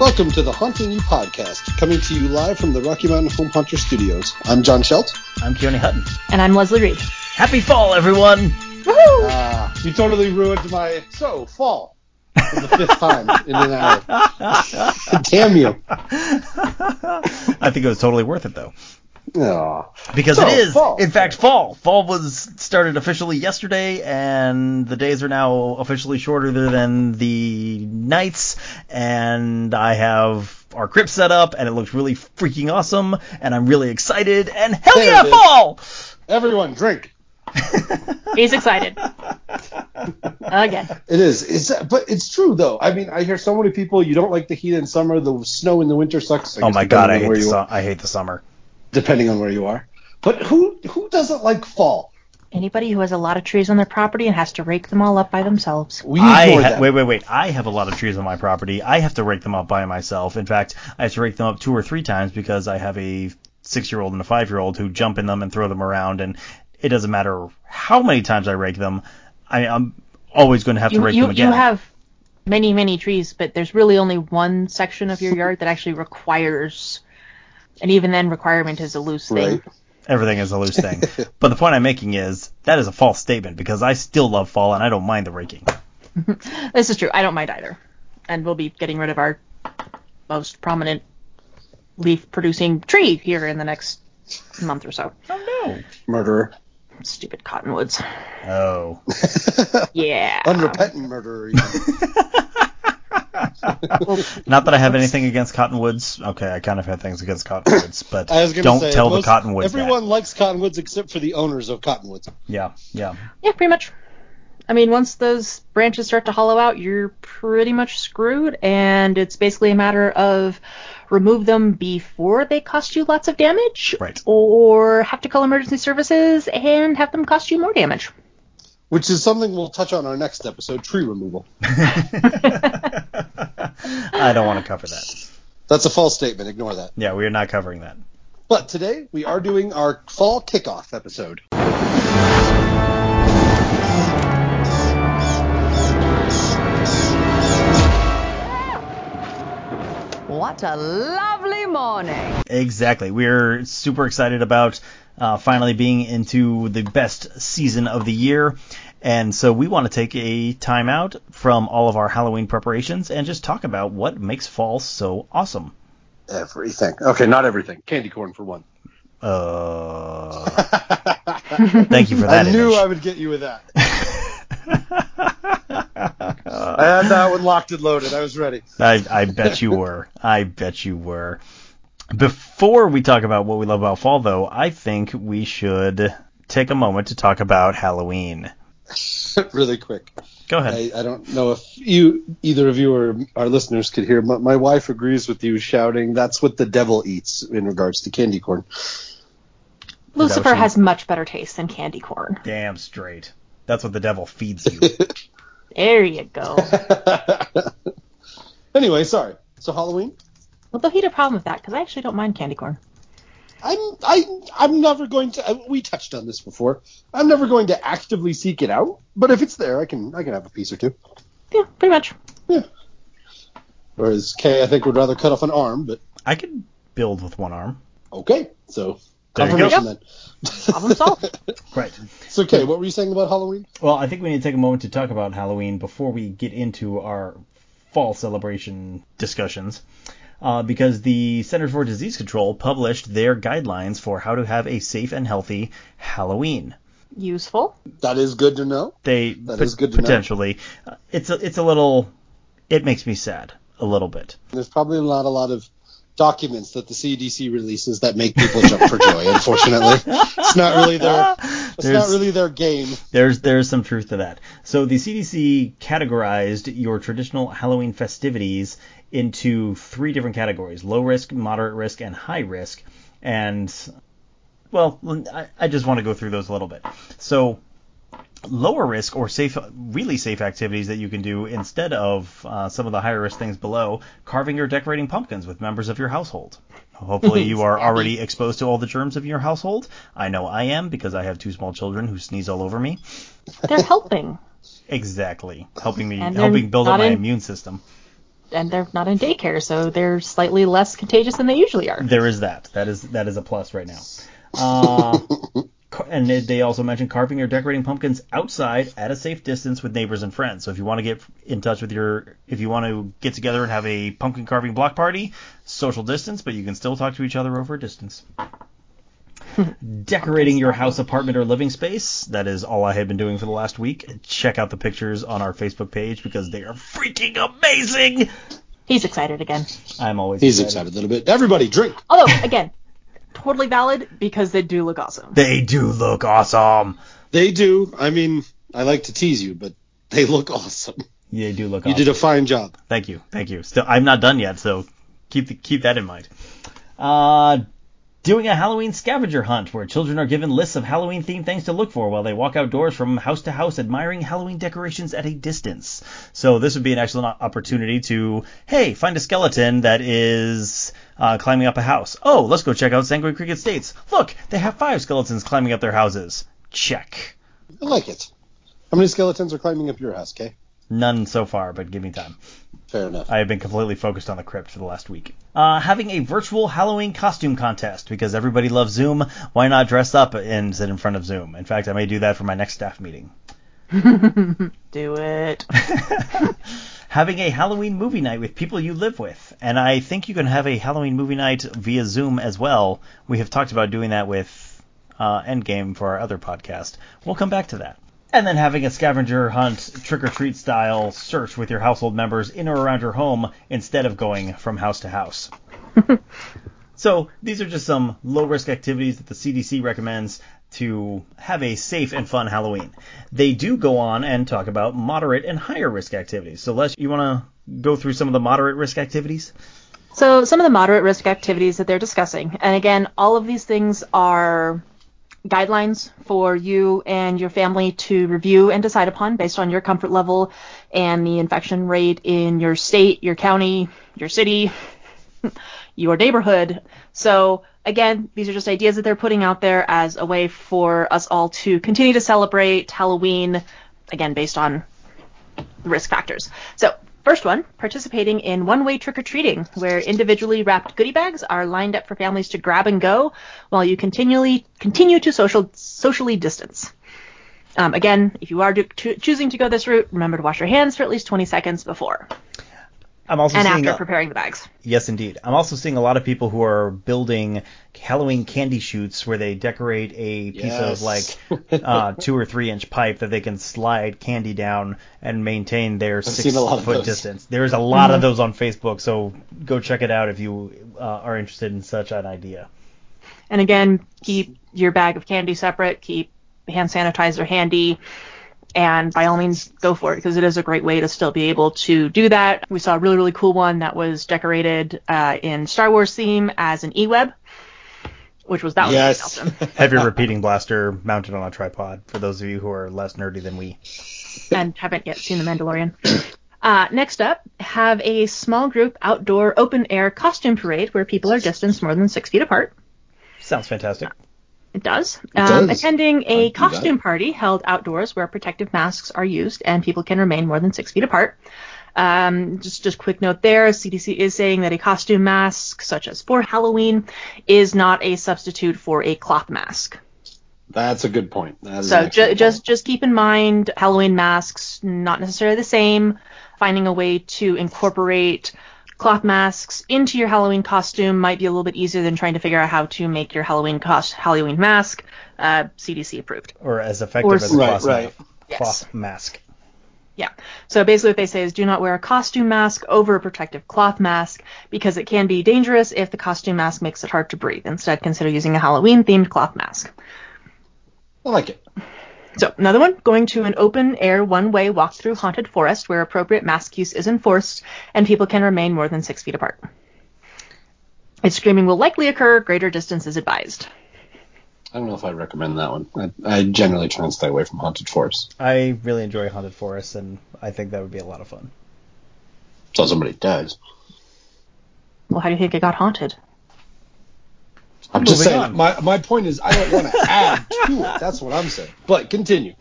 Welcome to the Haunting You podcast, coming to you live from the Rocky Mountain Home Hunter Studios. I'm John Schelt. I'm Keone Hutton. And I'm Leslie Reed. Happy fall, everyone! Woohoo! Ah, you totally ruined my so fall for the fifth time in an hour. Damn you! I think it was totally worth it though. Aw. Because So, it is, fall. in fact, fall. Fall was started officially yesterday, and the days are now officially shorter than the nights. And I have our crypt set up, and it looks really freaking awesome, and I'm really excited. And hell There yeah, fall! Everyone, drink. He's excited. Again. It is. It's but it's true though. I mean, I hear so many people. You don't like the heat in summer. The snow in the winter sucks. I oh my god, I hate, the su- I hate the summer. Depending on where you are. But who who doesn't like fall? Anybody who has a lot of trees on their property and has to rake them all up by themselves. We I ha- that. wait, wait, wait. I have a lot of trees on my property. I have to rake them up by myself. In fact, I have to rake them up two or three times because I have a six-year-old and a five-year-old who jump in them and throw them around, and it doesn't matter how many times I rake them. I, I'm always going to have to rake you, them again. you have many, many trees, but there's really only one section of your yard that actually requires, and even then, requirement is a loose thing. Right. Everything is a loose thing. but the point I'm making is that is a false statement because I still love fall and I don't mind the raking. This is true. I don't mind either. And we'll be getting rid of our most prominent leaf producing tree here in the next month or so. Oh no. Murderer. Stupid cottonwoods. Oh. Yeah. Unrepentant murderer. Even. Not that I have anything against cottonwoods. Okay, I kind of have things against cottonwoods, but I was gonna don't say, tell most- the cottonwoods that. Everyone likes cottonwoods except for the owners of cottonwoods. Yeah, yeah. Yeah, pretty much. I mean, once those branches start to hollow out, you're pretty much screwed, and it's basically a matter of remove them before they cost you lots of damage, Right. or have to call emergency services and have them cost you more damage. Which is something we'll touch on our next episode, tree removal. I don't want to cover that. That's a false statement. Ignore that. Yeah, we are not covering that. But today we are doing our fall kickoff episode. What a lovely morning. Exactly. We're super excited about uh, finally being into the best season of the year. And so we want to take a time out from all of our Halloween preparations and just talk about what makes fall so awesome. Everything. Okay, not everything. Candy corn for one. Uh, thank you for that. I knew image. I would get you with that. I had that one locked and loaded. I was ready. I, I bet you were. I bet you were. Before we talk about what we love about fall, though, I think we should take a moment to talk about Halloween. really quick. Go ahead. I, I don't know if you, either of you or our listeners could hear, but my wife agrees with you shouting, "That's what the devil eats" in regards to candy corn. Lucifer has much better taste than candy corn. Damn straight. That's what the devil feeds you. There you go. anyway, sorry. So Halloween. Well, though he had a problem with that because I actually don't mind candy corn. I'm I I'm never going to. We touched on this before. I'm never going to actively seek it out, but if it's there, I can I can have a piece or two. Yeah, pretty much. Yeah. Whereas Kay, I think would rather cut off an arm, but I could build with one arm. okay. So There you confirmation go. then. Problem solved. Right. So Kay, what were you saying about Halloween? Well, I think we need to take a moment to talk about Halloween before we get into our fall celebration discussions. Uh, because the Centers for Disease Control published their guidelines for how to have a safe and healthy Halloween. Useful. That is good to know. They That is good to know. potentially. Uh, it's a it's a little. It makes me sad a little bit. There's probably not a lot of documents that the CDC releases that make people jump for joy. Unfortunately, it's not really their it's not really their game. There's there's some truth to that. So the CDC categorized your traditional Halloween festivities into three different categories: low risk, moderate risk, and high risk. And well, I, I just want to go through those a little bit. So lower risk or safe, really safe activities that you can do instead of uh, some of the higher risk things below: carving or decorating pumpkins with members of your household. Hopefully, you are already exposed to all the germs of your household. I know I am because I have two small children who sneeze all over me. They're helping. Exactly, helping me, helping build up my in- immune system. And they're not in daycare, so they're slightly less contagious than they usually are. There is that. That is that is a plus right now. Uh, and they- they also mentioned carving or decorating pumpkins outside at a safe distance with neighbors and friends. So if you want to get in touch with your, if you want to get together and have a pumpkin carving block party, social distance, but you can still talk to each other over a distance. Decorating your house, apartment, or living space. That is all I have been doing for the last week. Check out the pictures on our Facebook page because they are freaking amazing. He's excited again. I'm always He's excited a little bit. Everybody, drink. Although, again, totally valid because they do look awesome. They do look awesome. They do. I mean, I like to tease you, but they look awesome. They do look You awesome. did a fine job. Thank you, thank you. Still, I'm not done yet, so keep the, keep that in mind. Uh, doing a Halloween scavenger hunt where children are given lists of Halloween themed things to look for while they walk outdoors from house to house, admiring Halloween decorations at a distance. So this would be an excellent opportunity to, hey, find a skeleton that is uh, climbing up a house. Oh, let's go check out Sanguine Creek Estates. Look, they have five skeletons climbing up their houses. Check. I like it. How many skeletons are climbing up your house, Kay? None so far, but give me time. Fair enough. I have been completely focused on the crypt for the last week. Uh, having a virtual Halloween costume contest because everybody loves Zoom. Why not dress up and sit in front of Zoom? In fact, I may do that for my next staff meeting. Do it. having a Halloween movie night with people you live with, and I think you can have a Halloween movie night via Zoom as well. We have talked about doing that with uh, Endgame for our other podcast. We'll come back to that. And then having a scavenger hunt, trick or treat style search with your household members in or around your home instead of going from house to house. so these are just some low risk activities that the CDC recommends to have a safe and fun Halloween. They do go on and talk about moderate and higher risk activities. So Les, you want to go through some of the moderate risk activities? So some of the moderate risk activities that they're discussing, and again, all of these things are guidelines for you and your family to review and decide upon based on your comfort level and the infection rate in your state, your county, your city, your neighborhood. So again, these are just ideas that they're putting out there as a way for us all to continue to celebrate Halloween, again, based on risk factors. So First one, participating in one-way trick-or-treating, where individually wrapped goodie bags are lined up for families to grab and go, while you continually continue to social socially distance. Um, again, if you are do, cho- choosing to go this route, remember to wash your hands for at least 20 seconds before I'm also and seeing after a- preparing the bags. Yes, indeed. I'm also seeing a lot of people who are building Halloween candy chutes where they decorate a piece of like uh, two or three inch pipe that they can slide candy down and maintain their six seen a lot foot those. distance. There's a lot of those on Facebook, so go check it out if you uh, are interested in such an idea. And again, keep your bag of candy separate, keep hand sanitizer handy, and by all means, go for it because it is a great way to still be able to do that. We saw a really, really cool one that was decorated uh, in Star Wars theme as an e-web, which was that was Yes. awesome. Heavy repeating blaster mounted on a tripod for those of you who are less nerdy than we. and haven't yet seen The Mandalorian. Uh, next up, have a small group outdoor open air costume parade where people are distanced more than six feet apart. Sounds fantastic. It does. It um, does. Attending a costume party held outdoors where protective masks are used and people can remain more than six feet apart. Um, just just quick note there, CDC is saying that a costume mask, such as for Halloween, is not a substitute for a cloth mask. That's a good point. So ju- excellent just just keep in mind Halloween masks not necessarily the same. Finding a way to incorporate cloth masks into your Halloween costume might be a little bit easier than trying to figure out how to make your Halloween cost Halloween mask uh, CDC approved. Or as effective Or- as a Right, cloth, right. Yes. cloth mask. Yeah. So basically what they say is do not wear a costume mask over a protective cloth mask because it can be dangerous if the costume mask makes it hard to breathe. Instead, consider using a Halloween themed cloth mask. I like it. So another one, going to an open air one way walk through haunted forest where appropriate mask use is enforced and people can remain more than six feet apart. If screaming will likely occur, greater distance is advised. I don't know if I recommend that one. I, I generally try and stay away from haunted forests. I really enjoy haunted forests, and I think that would be a lot of fun. Until somebody dies. Well, how do you think it got haunted? I'm just saying. on. My my point is, I don't want to add to it. That's what I'm saying. But continue.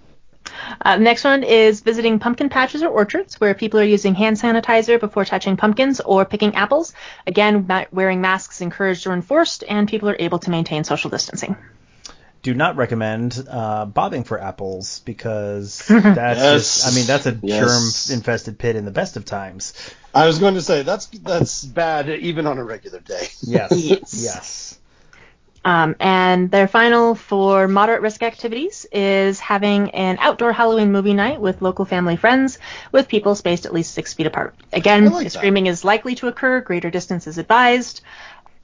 Uh, the next one is visiting pumpkin patches or orchards where people are using hand sanitizer before touching pumpkins or picking apples. Again, ma- wearing masks encouraged or enforced, and people are able to maintain social distancing. Do not recommend uh, bobbing for apples because that's Yes. just, I mean, that's a Yes. germ-infested pit in the best of times. I was going to say that's that's bad even on a regular day. Yes. yes. Um, and their final for moderate risk activities is having an outdoor Halloween movie night with local family friends with people spaced at least six feet apart. Again, like screaming is likely to occur, greater distance is advised.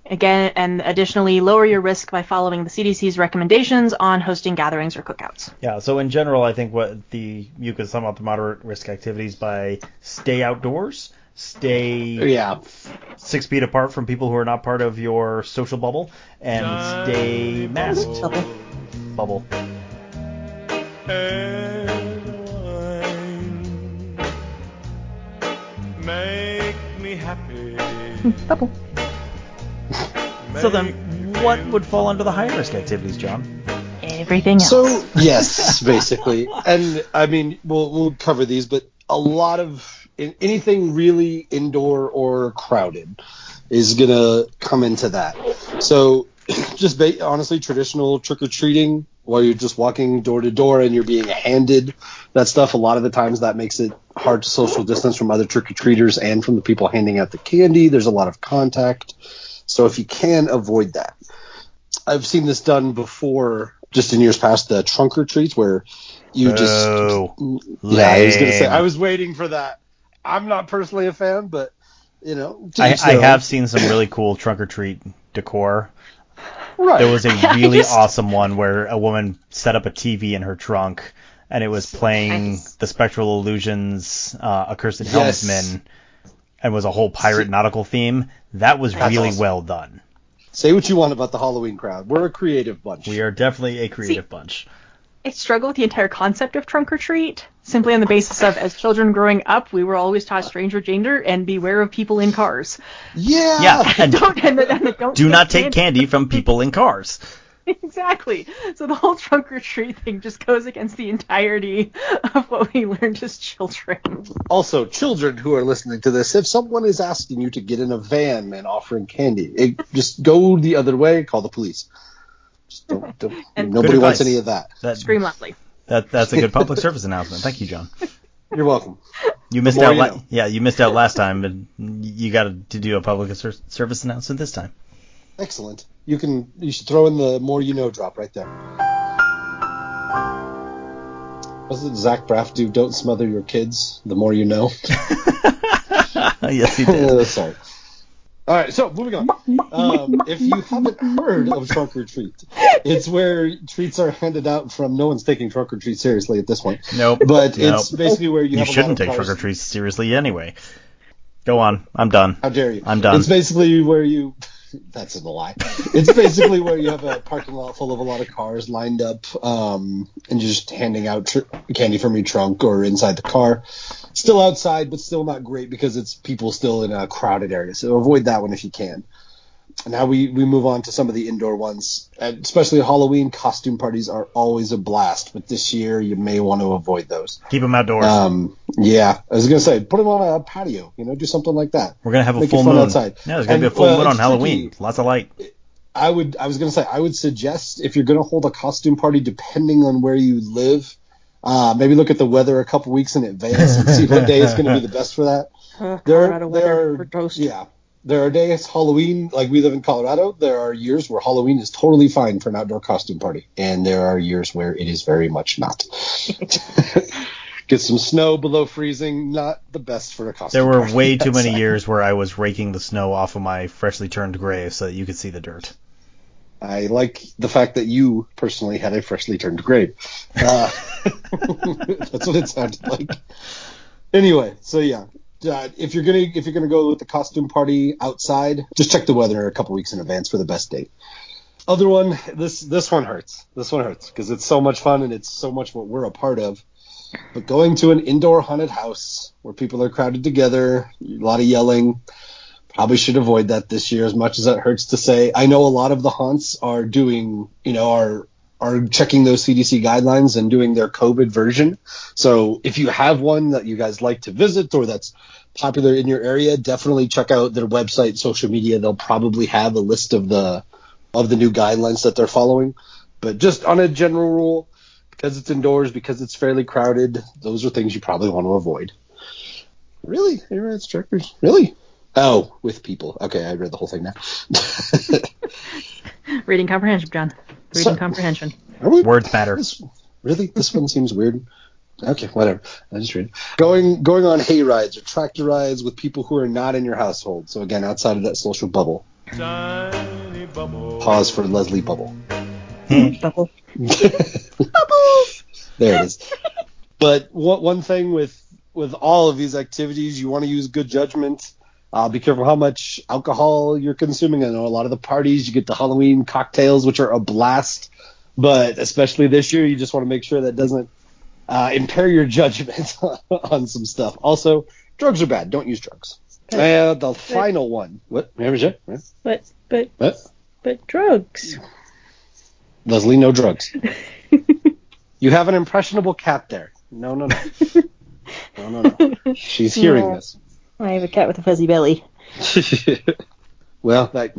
Again, and additionally, lower your risk by following the CDC's recommendations on hosting gatherings or cookouts. Yeah, so in general, I think what the you could sum up the moderate risk activities by stay outdoors, stay Yeah. six feet apart from people who are not part of your social bubble, and stay masked. Bubble. and wine. Make me happy. Bubble. So then, what would fall under the high risk activities, John? Everything else. So yes, basically, and I mean we'll we'll cover these, but a lot of in, anything really indoor or crowded is gonna come into that. So just ba- honestly, traditional trick or treating while you're just walking door to door and you're being handed that stuff. A lot of the times that makes it hard to social distance from other trick or treaters and from the people handing out the candy. There's a lot of contact. So if you can avoid that, I've seen this done before, just in years past, the trunk or treats where you just Boo. yeah. I was gonna say I was waiting for that. I'm not personally a fan, but you know, I, I have seen some really cool trunk or treat decor. right. There was a really just- awesome one where a woman set up a TV in her trunk and it was playing Nice. the Spectral Illusions uh, Accursed Yes. Helmsman and was a whole pirate nautical theme. That was really awesome. well done. Say what you want about the Halloween crowd. We're a creative bunch. We are definitely a creative bunch. I struggle with the entire concept of trunk or treat, simply on the basis of as children growing up, we were always taught stranger danger and beware of people in cars. Yeah. Yeah, and don't and, and don't do take not take candy from people in cars. exactly. So the whole trunk or treat thing just goes against the entirety of what we learned as children. Also, children who are listening to this, if someone is asking you to get in a van and offering candy, it, just go the other way. Call the police. Just don't, don't, And- nobody wants any of that. That, Scream loudly. That that's a good public service announcement. Thank you, John. You're welcome. You missed out. you La- yeah, you missed out last time, but you got to do a public ser- service announcement this time. Excellent. You can you should throw in the more you know drop right there. Wasn't Zach Braff do "Don't smother your kids"? The more you know. yes, he did. Sorry. All right, so moving on. Um, if you haven't heard of trunk or treat, it's where treats are handed out from. No one's taking trunk or treat seriously at this point. Nope. But Nope. it's basically where you, You shouldn't take trunk or treats seriously anyway. Go on. I'm done. How dare you? I'm done. It's basically where you. That's a lie. It's basically where you have a parking lot full of a lot of cars lined up, um, and you're just handing out tr- candy from your trunk or inside the car. Still outside, but still not great because it's people still in a crowded area. So avoid that one if you can. Now we, we move on to some of the indoor ones, and especially Halloween costume parties are always a blast, but this year you may want to avoid those. Keep them outdoors. Um, yeah, I was gonna say, put them on a patio, you know, do something like that. We're gonna have a make it full moon. outside. Yeah, there's gonna be a full moon on Halloween. tricky. Lots of light. I would, I was gonna say, I would suggest if you're gonna hold a costume party, depending on where you live, uh, maybe look at the weather a couple weeks in advance and see what day is gonna be the best for that. Uh, There, there are, for toast. yeah, there are days Halloween, like we live in Colorado. There are years where Halloween is totally fine for an outdoor costume party, and there are years where it is very much not. Get some snow below freezing, not the best for a costume. There were party way too many outside. years where I was raking the snow off of my freshly turned grave so that you could see the dirt. I like the fact that you personally had a freshly turned grave. Uh, that's what it sounded like. Anyway, so yeah, uh, if you're gonna if you're gonna go with the costume party outside, just check the weather a couple weeks in advance for the best date. Other one, this this one hurts. This one hurts because it's so much fun and it's so much what we're a part of. But going to an indoor haunted house where people are crowded together, a lot of yelling, probably should avoid that this year as much as it hurts to say. I know a lot of the haunts are doing, you know, are are checking those CDC guidelines and doing their COVID version. So if you have one that you guys like to visit or that's popular in your area, definitely check out their website, social media. They'll probably have a list of the of the new guidelines that they're following. But just on a general rule, because it's indoors, because it's fairly crowded, those are things you probably want to avoid. Really? It's checkers? Really? Oh, with people. Okay, I read the whole thing now. Reading comprehension, John. Reading So- comprehension. Are we- Words matter. This, really? This one seems weird. Okay, whatever. I just read. Going going on hay rides or tractor rides with people who are not in your household. So again, outside of that social bubble. Tiny bubble. Pause for Leslie Bubble. Hmm. Bubble. There it is. but one one thing with with all of these activities, you want to use good judgment. Uh, be careful how much alcohol you're consuming. I know a lot of the parties you get the Halloween cocktails, which are a blast, but especially this year, you just want to make sure that doesn't uh, impair your judgment on some stuff. Also, drugs are bad. Don't use drugs. And the final one. What? What? But but What? but drugs. Leslie, no drugs. you have an impressionable cat there. No, no, no. No, no, no. She's hearing this. I have a cat with a fuzzy belly. well, that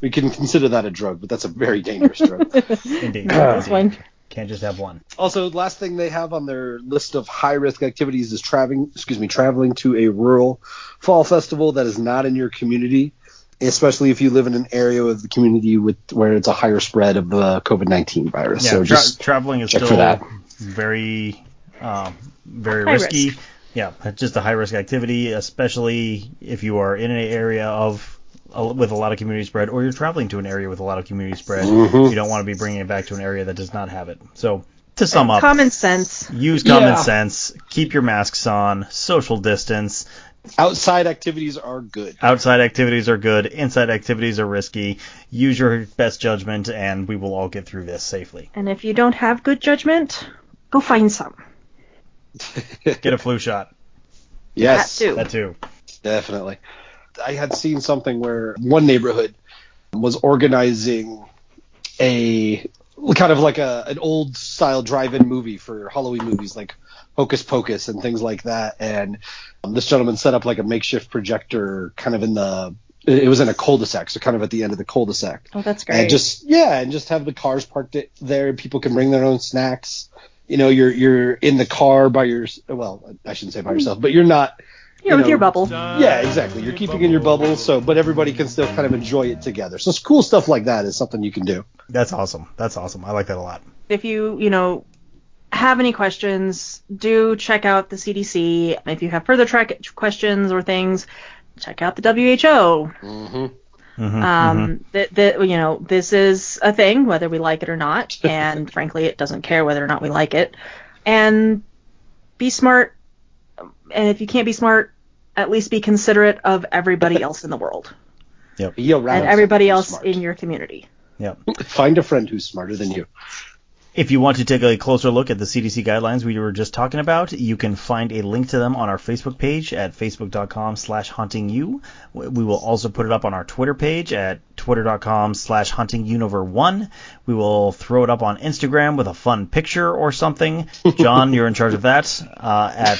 we can consider that a drug, but that's a very dangerous drug. Indeed. That's one. Can't just have one. also, last thing they have on their list of high risk activities is traveling. Excuse me, traveling to a rural fall festival that is not in your community, especially if you live in an area of the community with where it's a higher spread of the COVID nineteen virus. Yeah, so tra- just traveling is check still that. very, um, very High risky. risk. Yeah, just a high risk activity, especially if you are in an area of with a lot of community spread, or you're traveling to an area with a lot of community spread. Mhm. You don't want to be bringing it back to an area that does not have it. So to sum up, Common sense. use common Yeah. sense, keep your masks on, social distance. outside activities are good. Outside activities are good, inside activities are risky. Use your best judgment, and we will all get through this safely. And if you don't have good judgment, go find some. Get a flu shot. Yes. That too. That too. Definitely. I had seen something where one neighborhood was organizing a kind of like a an old style drive-in movie for Halloween movies like Hocus Pocus and things like that and um, this gentleman set up like a makeshift projector kind of in the it was in a cul-de-sac so kind of at the end of the cul-de-sac Oh, that's great. and just yeah, and just have the cars parked it there. People can bring their own snacks. You know, you're you're in the car by your well, I shouldn't say by yourself, but you're not. You're you with know, your bubble. Yeah, exactly. You're keeping in your bubble, so but everybody can still kind of enjoy it together. So it's cool stuff like that is something you can do. That's awesome. That's awesome. I like that a lot. If you, you know, have any questions, do check out the CDC. If you have further track questions or things, check out the WHO. Mm-hmm. Mhm, Um, that that you know, this is a thing, whether we like it or not, and frankly, it doesn't care whether or not we like it. And be smart. And if you can't be smart, at least be considerate of everybody else in the world Be around and everybody else smart. in your community. Yep. Find a friend who's smarter than you. If you want to take a closer look at the CDC guidelines we were just talking about, you can find a link to them on our Facebook page at facebook.com slash hauntingyou. We will also put it up on our Twitter page at twitter.com slash huntingyounover1. We will throw it up on Instagram with a fun picture or something. John, you're in charge of that uh, at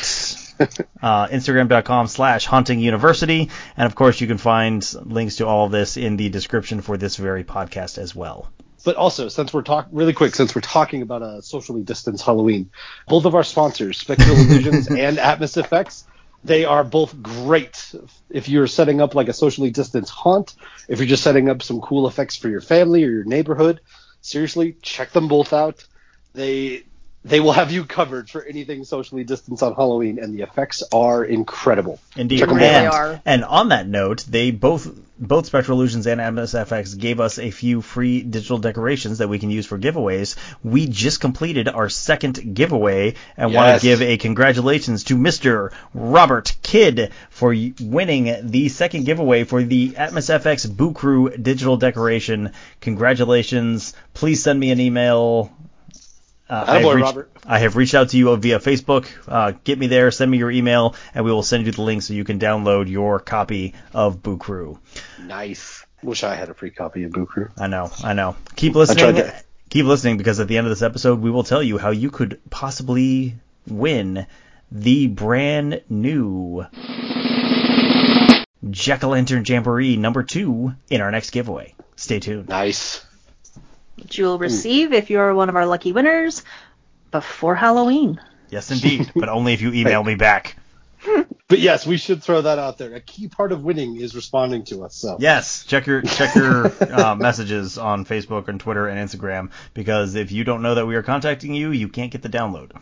uh, instagram.com slash hauntinguniversity. And of course, you can find links to all of this in the description for this very podcast as well. But also, since we're talking really quick, since we're talking about a socially distanced Halloween, both of our sponsors, Spectral Illusions and Atmos FX, they are both great. If you're setting up like a socially distanced haunt, if you're just setting up some cool effects for your family or your neighborhood, seriously, check them both out. They they will have you covered for anything socially distanced on Halloween, and the effects are incredible. Indeed. Check 'em Really and, are. and on that note, they both both Spectral Illusions and Atmos FX gave us a few free digital decorations that we can use for giveaways. We just completed our second giveaway and want to give a congratulations to Mr. Robert Kidd for winning the second giveaway for the Atmos FX Boo Crew digital decoration. Congratulations. Please send me an email. Uh, I, have Attaboy, reached, Robert. I have reached out to you via Facebook. Uh, get me there, send me your email, and we will send you the link so you can download your copy of Boo Crew. Nice. Wish I had a free copy of Boo Crew. I know, I know. Keep listening. to- Keep listening because at the end of this episode, we will tell you how you could possibly win the brand new Jack o' Lantern Jamboree number two in our next giveaway. Stay tuned. Nice. Which you will receive if you're one of our lucky winners before Halloween. Yes, indeed, but only if you email me back. But yes, we should throw that out there. A key part of winning is responding to us. So Yes, check your check your uh, messages on Facebook and Twitter and Instagram because if you don't know that we are contacting you, you can't get the download.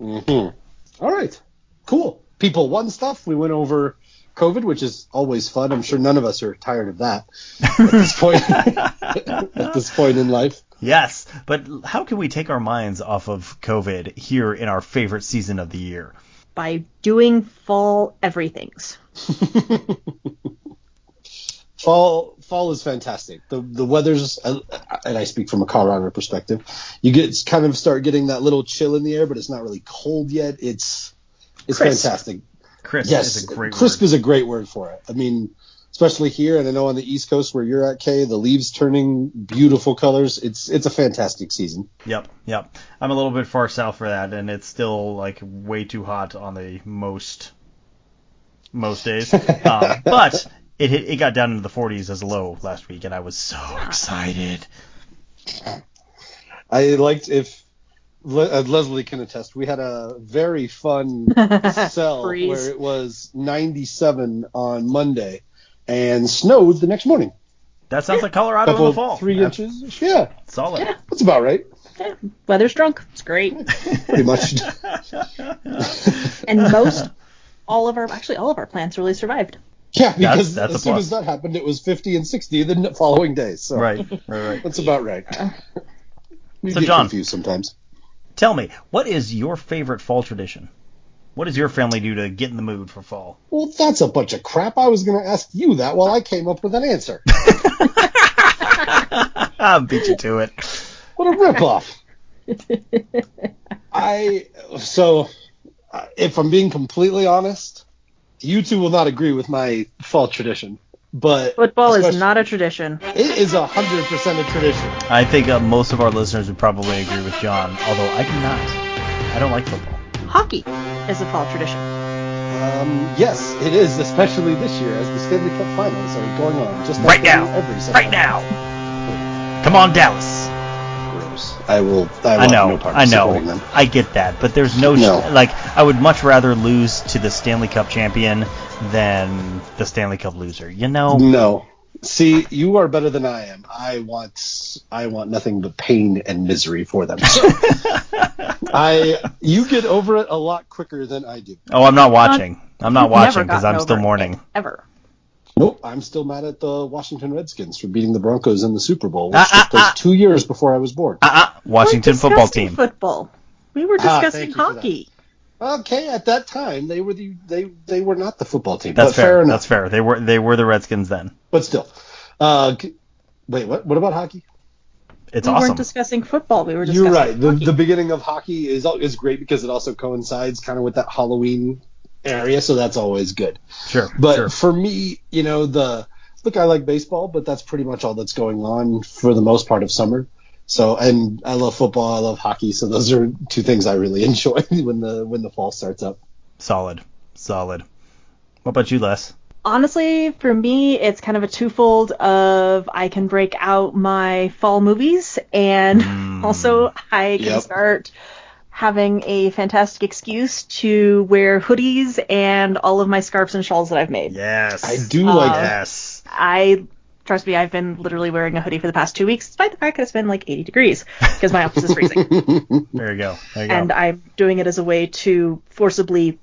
Mhm. All right. Cool. People won stuff. We went over COVID, which is always fun. I'm sure none of us are tired of that at this point. at this point in life. Yes, but how can we take our minds off of COVID here in our favorite season of the year? By doing fall everythings. Fall fall is fantastic. The the weather's and I speak from a Colorado perspective. You get kind of start getting that little chill in the air, but it's not really cold yet. It's it's Crisp. fantastic. Crisp yes, is a great crisp word. is a great word for it. I mean, especially here, and I know on the East Coast where you're at, Kay, the leaves turning beautiful colors. It's it's a fantastic season. Yep, yep. I'm a little bit far south for that, and it's still like way too hot on the most most days. um, but it hit, it got down into the 40s as a low last week, and I was so excited. I liked if Le- uh, Leslie can attest. We had a very fun sell Freeze. where it was 97 on Monday and snowed the next morning. That sounds like Colorado in the fall. three That's inches. Yeah, Solid. that's about right. Yeah, weather's drunk. It's great. Pretty much. And most, all of our, actually all of our plants really survived. yeah, because that's a as soon plus. as that happened, it was 50 and 60 the following day. So Right, right, right. that's about right. We So, get John- confused sometimes. Tell me, what is your favorite fall tradition? What does your family do to get in the mood for fall? Well, that's a bunch of crap. I was going to ask you that while I came up with an answer. I beat you to it. What a ripoff. I so uh, if I'm being completely honest, you two will not agree with my fall tradition, but Football is not a tradition. It is a hundred percent a tradition. I think uh, most of our listeners would probably agree with John, although I do not. I don't like football. Hockey is a fall tradition. Um, yes, it is, especially this year as the Stanley Cup Finals are going on. Just Right now. every Sunday. Right now. Come on, Dallas. Gross. I will. I, I know, No I know, them. I get that, but there's no, No. like I would much rather lose to the Stanley Cup champion than the Stanley Cup loser. You know, No. See, you are better than I am. I want I want nothing but pain and misery for them. So I you get over it a lot quicker than I do. oh, I'm not watching. I'm not You've watching because I'm still mourning. Ever. Nope, I'm still mad at the Washington Redskins for beating the Broncos in the Super Bowl, which Ah, ah, took place ah. two years before I was born. Uh-uh. Washington We're football discussing team. Football. We were Ah, discussing thank you for that. hockey. Okay, at that time they were the they they were not the football team. That's but fair. fair. That's fair. They were they were the Redskins then. But still, uh, wait, what? What about hockey? It's we awesome. weren't discussing football. We were discussing You're right. The, the beginning of hockey is is great because it also coincides kind of with that Halloween area, so that's always good. sure. But sure. for me, you know, the look, I like baseball, but that's pretty much all that's going on for the most part of summer. So, and I love football, I love hockey, so those are two things I really enjoy when the when the fall starts up. Solid. Solid. What about you, Les? Honestly, for me, it's kind of a twofold of I can break out my fall movies and Mm. also I can Yep. start having a fantastic excuse to wear hoodies and all of my scarves and shawls that I've made. Yes. I do uh, like that. Yes. I trust me, I've been literally wearing a hoodie for the past two weeks, despite the fact that it's been like 80 degrees because my office is freezing. There you go. There you go. and I'm doing it as a way to forcibly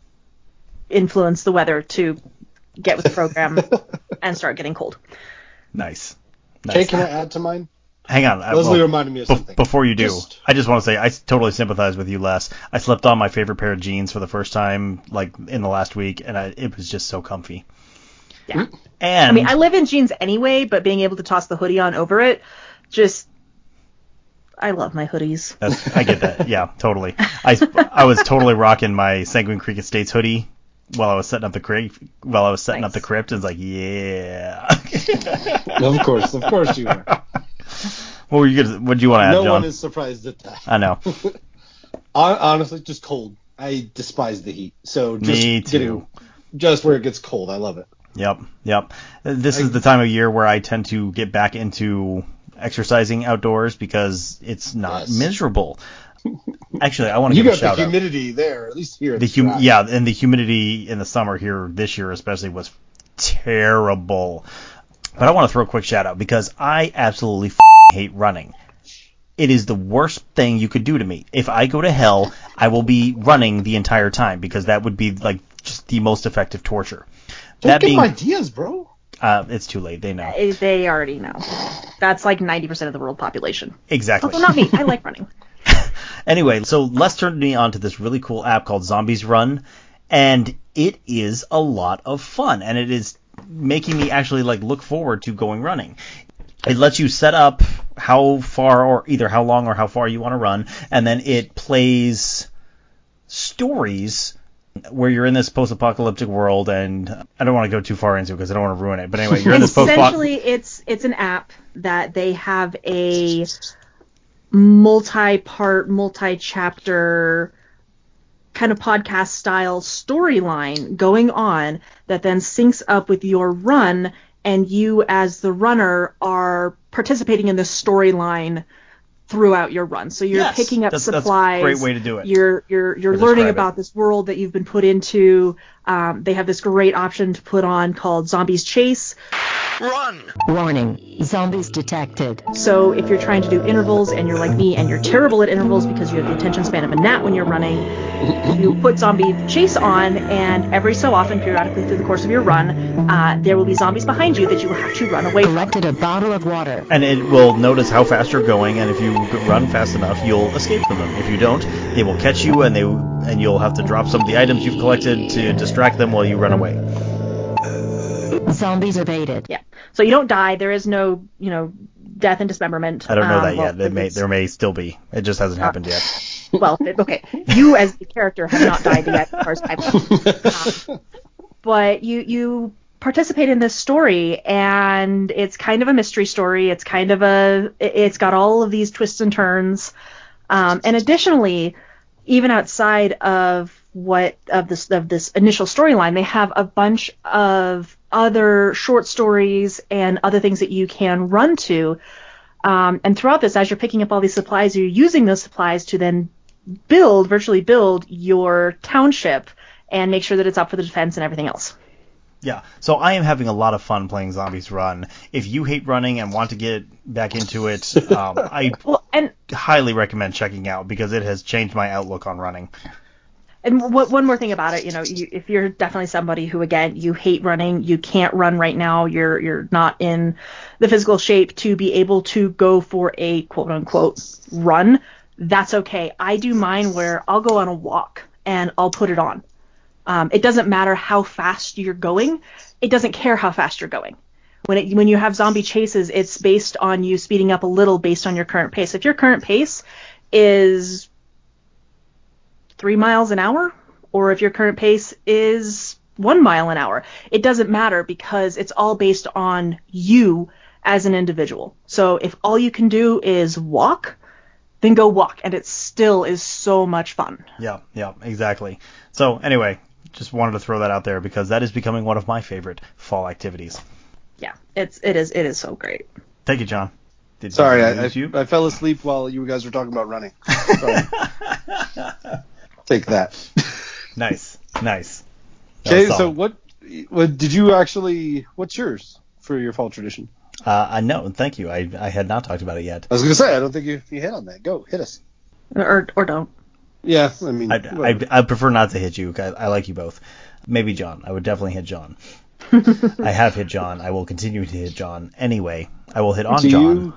influence the weather to get with the program and start getting cold. nice. Okay, Nice. can I add to mine? Hang on. I- Leslie well, reminded me of bef- something. before you do, Just- I just want to say I totally sympathize with you, Les. I slept on my favorite pair of jeans for the first time, like in the last week, and I, it was just so comfy. Yeah. Mm-hmm. And I mean, I live in jeans anyway, but being able to toss the hoodie on over it, just I love my hoodies. That's, I get that. Yeah, totally. I, I was totally rocking my Sanguine Creek Estates hoodie while I was setting up the crypt. While I was setting up the crypt, it's like, yeah. of course, of course you are. What were you gonna? What do you want to add, no John? one is surprised at that. I know. Hon- Honestly, just cold. I despise the heat. So just Me too. getting just where it gets cold, I love it. Yep, yep. Uh, this is the time of year where I tend to get back into exercising outdoors because it's not Yes. miserable. Actually, I want to You give a got the shout out. humidity there, at least here. The hum- dry. yeah, and the humidity in the summer here this year especially was terrible. But I want to throw a quick shout out because I absolutely f- hate running. It is the worst thing you could do to me. If I go to hell, I will be running the entire time because that would be like just the most effective torture. Don't that give being, them ideas, bro. uh, it's too late. They know Eh, They already know. That's like 90% of the world population. exactly. Although not me. I like running. Anyway, so Les turned me on to this really cool app called Zombies Run, and it is a lot of fun, and it is making me actually like look forward to going running. It lets you set up how far or either how long or how far you want to run, and then it plays stories where you're in this post-apocalyptic world, and I don't want to go too far into it because I don't want to ruin it. But anyway, you're in this post Essentially, it's it's an app that they have a multi-part, multi-chapter kind of podcast style storyline going on that then syncs up with your run and you as the runner are participating in this storyline throughout your run. So you're Yes, picking up that's- that's a supplies. great way to do it. You're you're you're learning describe it. about this world that you've been put into. Um, they have this great option to put on called Zombies Chase. Warning, zombies detected. So if you're trying to do intervals and you're like me and you're terrible at intervals because you have the attention span of a gnat when you're running, you put zombie chase on and every so often, periodically through the course of your run, uh, there will be zombies behind you that you will have to run away from. Collected a bottle of water. and it will notice how fast you're going, and if you run fast enough, you'll escape from them. If you don't, they will catch you, and they and you'll have to drop some of the items you've collected to distract them while you run away. Zombies evaded. Yeah. So you don't die. There is no, you know, death and dismemberment. I don't know Um, that well, yet. There may it's- there may still be. It just hasn't happened yet. well, okay, you as the character have not died yet, as far as I've um, but you you participate in this story, and it's kind of a mystery story. It's kind of a it- it's got all of these twists and turns, um, and additionally, even outside of what of this of this initial storyline, they have a bunch of other short stories and other things that you can run to. Um, and throughout this, as you're picking up all these supplies, you're using those supplies to then build, virtually build your township and make sure that it's up for the defense and everything else. Yeah. So I am having a lot of fun playing Zombies Run. If you hate running and want to get back into it, um, I Well, and highly recommend checking out because it has changed my outlook on running. And w- one more thing about it, you know, you, if you're definitely somebody who again you hate running, you can't run right now, you're you're not in the physical shape to be able to go for a quote unquote run. That's okay. I do mine where I'll go on a walk and I'll put it on. Um, it doesn't matter how fast you're going. It doesn't care how fast you're going. When it, when you have zombie chases, it's based on you speeding up a little based on your current pace. If your current pace is three miles an hour, or if your current pace is one mile an hour, it doesn't matter because it's all based on you as an individual. So if all you can do is walk, then go walk, and it still is so much fun. Yeah, yeah, exactly. So anyway, just wanted to throw that out there because that is becoming one of my favorite fall activities. Yeah, it's it is it is so great. Thank you, John. Did Sorry, did I, I, you? I fell asleep while you guys were talking about running. Sorry. Take that. Nice, nice. That Okay, so what? What did you actually? What's yours for your fall tradition? Uh, I know. Thank you. I I had not talked about it yet. I was gonna say I don't think you, you hit on that. Go hit us. Or or don't. Yeah, I mean, I. I, I prefer not to hit you. I, I like you both. Maybe John. I would definitely hit John. I have hit John. I will continue to hit John. Anyway, I will hit on Do John. you-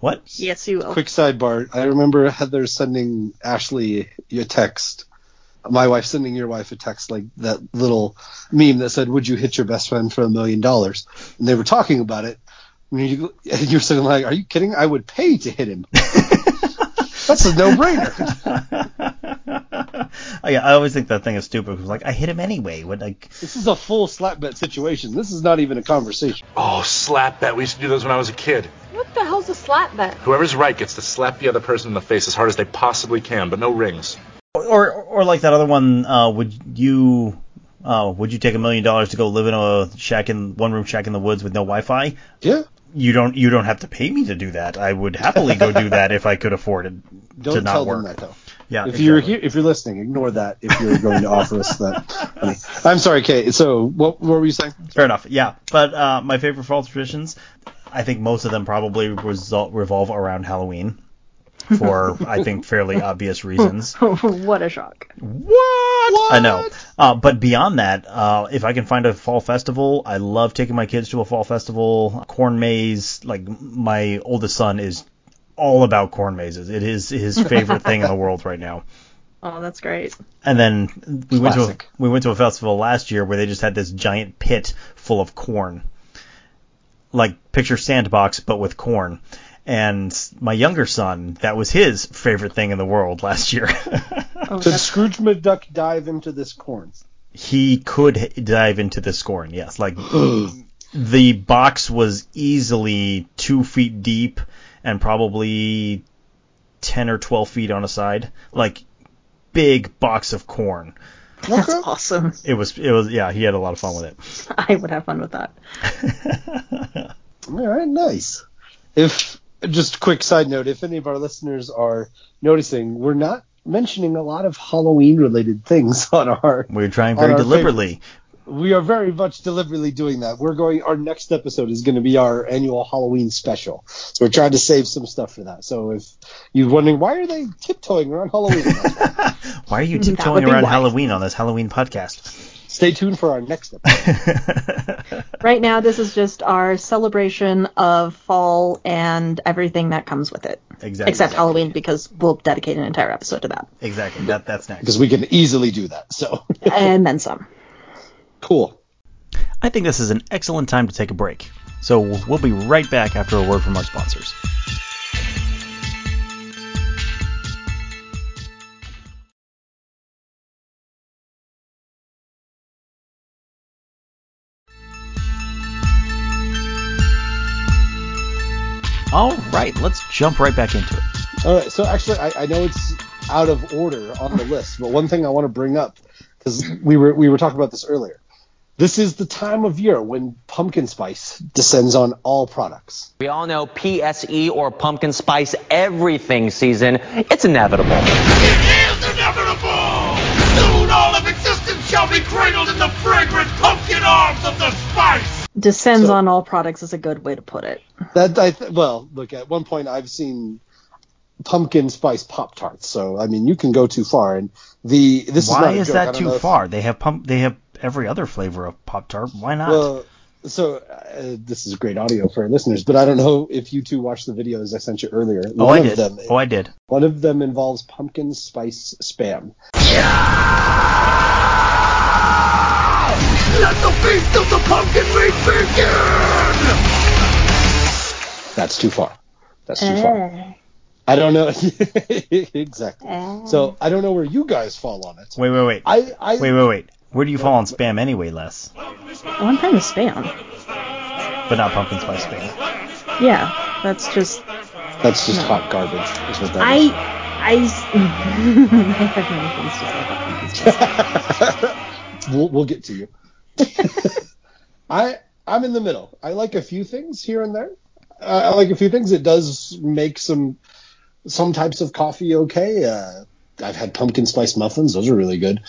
What? Yes, you will. Quick sidebar. I remember Heather sending Ashley a text. My wife sending your wife a text like that little meme that said, "Would you hit your best friend for a million dollars?" And they were talking about it. And you, and you're sitting like, "Are you kidding? I would pay to hit him." That's a no-brainer. I, I always think that thing is stupid. Because like I hit him anyway. What like This is a full slap bet situation. This is not even a conversation. Oh, slap bet. We used to do those when I was a kid. What the hell's a slap bet? Whoever's right gets to slap the other person in the face as hard as they possibly can, but no rings. or or like that other one. Uh, would you? Uh, would you take a million dollars to go live in a shack in one room shack in the woods with no Wi-Fi? Yeah. You don't. You don't have to pay me to do that. I would happily go do that if I could afford it Don't to not tell work. them that though. Yeah. If you're here, if you're listening, ignore that. If you're going to offer us that, money. I'm sorry, Kate. So what, what were you saying? Fair enough. Yeah, but uh, my favorite fall traditions, I think most of them probably result, revolve around Halloween, for I think fairly obvious reasons. what a shock. What? I know. Uh, but beyond that, uh, if I can find a fall festival, I love taking my kids to a fall festival. Corn maze, like my oldest son is all about corn mazes. It is his favorite thing in the world right now. Oh, that's great. And then we went to a, we went to a festival last year where they just had this giant pit full of corn, like picture sandbox but with corn. And my younger son, that was his favorite thing in the world last year. Oh, Did Scrooge McDuck dive into this corn? he could dive into this corn, yes. Like the box was easily two feet deep and probably ten or twelve feet on a side. Like big box of corn. that's awesome. It was it was yeah, he had a lot of fun with it. I would have fun with that. All right, nice. If just a quick side note, if any of our listeners are noticing, we're not mentioning a lot of Halloween related things on our. We're trying very our deliberately. We are very much deliberately doing that. We're going. Our next episode is going to be our annual Halloween special, so we're trying to save some stuff for that. So if you're wondering why are they tiptoeing around Halloween, Why are you tiptoeing around why. Halloween on this Halloween podcast? Stay tuned for our next episode. Right now, this is just our celebration of fall and everything that comes with it. Exactly. Except Halloween, because we'll dedicate an entire episode to that. Exactly. That that's next. because we can easily do that. So and then some. cool. I think this is an excellent time to take a break. So we'll be right back after a word from our sponsors. All right, let's jump right back into it. All right. So actually, I, I know it's out of order on the list, but one thing I want to bring up because we were we were talking about this earlier. This is the time of year when pumpkin spice descends on all products. We all know PSE or pumpkin spice everything season. It's inevitable. It is inevitable! Soon all of existence shall be cradled in the fragrant pumpkin arms of the spice! Descends So- on all products is a good way to put it. That I th- well, look at one point I've seen pumpkin spice pop tarts. So I mean, you can go too far. And the this is Why not a is joke. That too know if- far? They have pump. They have every other flavor of Pop Tart. Why not? Well, so uh, this is great audio for our listeners, but I don't know if you two watched the videos I sent you earlier. oh, one I did. them, oh, I did. one of them involves pumpkin spice spam. Let the feast of the pumpkin meat begin! That's too far. That's too far. Eh. I don't know exactly. Eh. So I don't know where you guys fall on it. Wait, wait, wait. I, I Wait, wait, wait. Where do you fall on spam anyway, Les? Oh, I'm kind of spam. But not pumpkin spice spam. Yeah, that's just That's just hot garbage. Is what that I is. I I have many things to say about pumpkin spice. we'll, we'll get to you. I I'm in the middle. I like a few things here and there. Uh, I like a few things. It does make some some types of coffee okay. Uh, I've had pumpkin spice muffins; those are really good.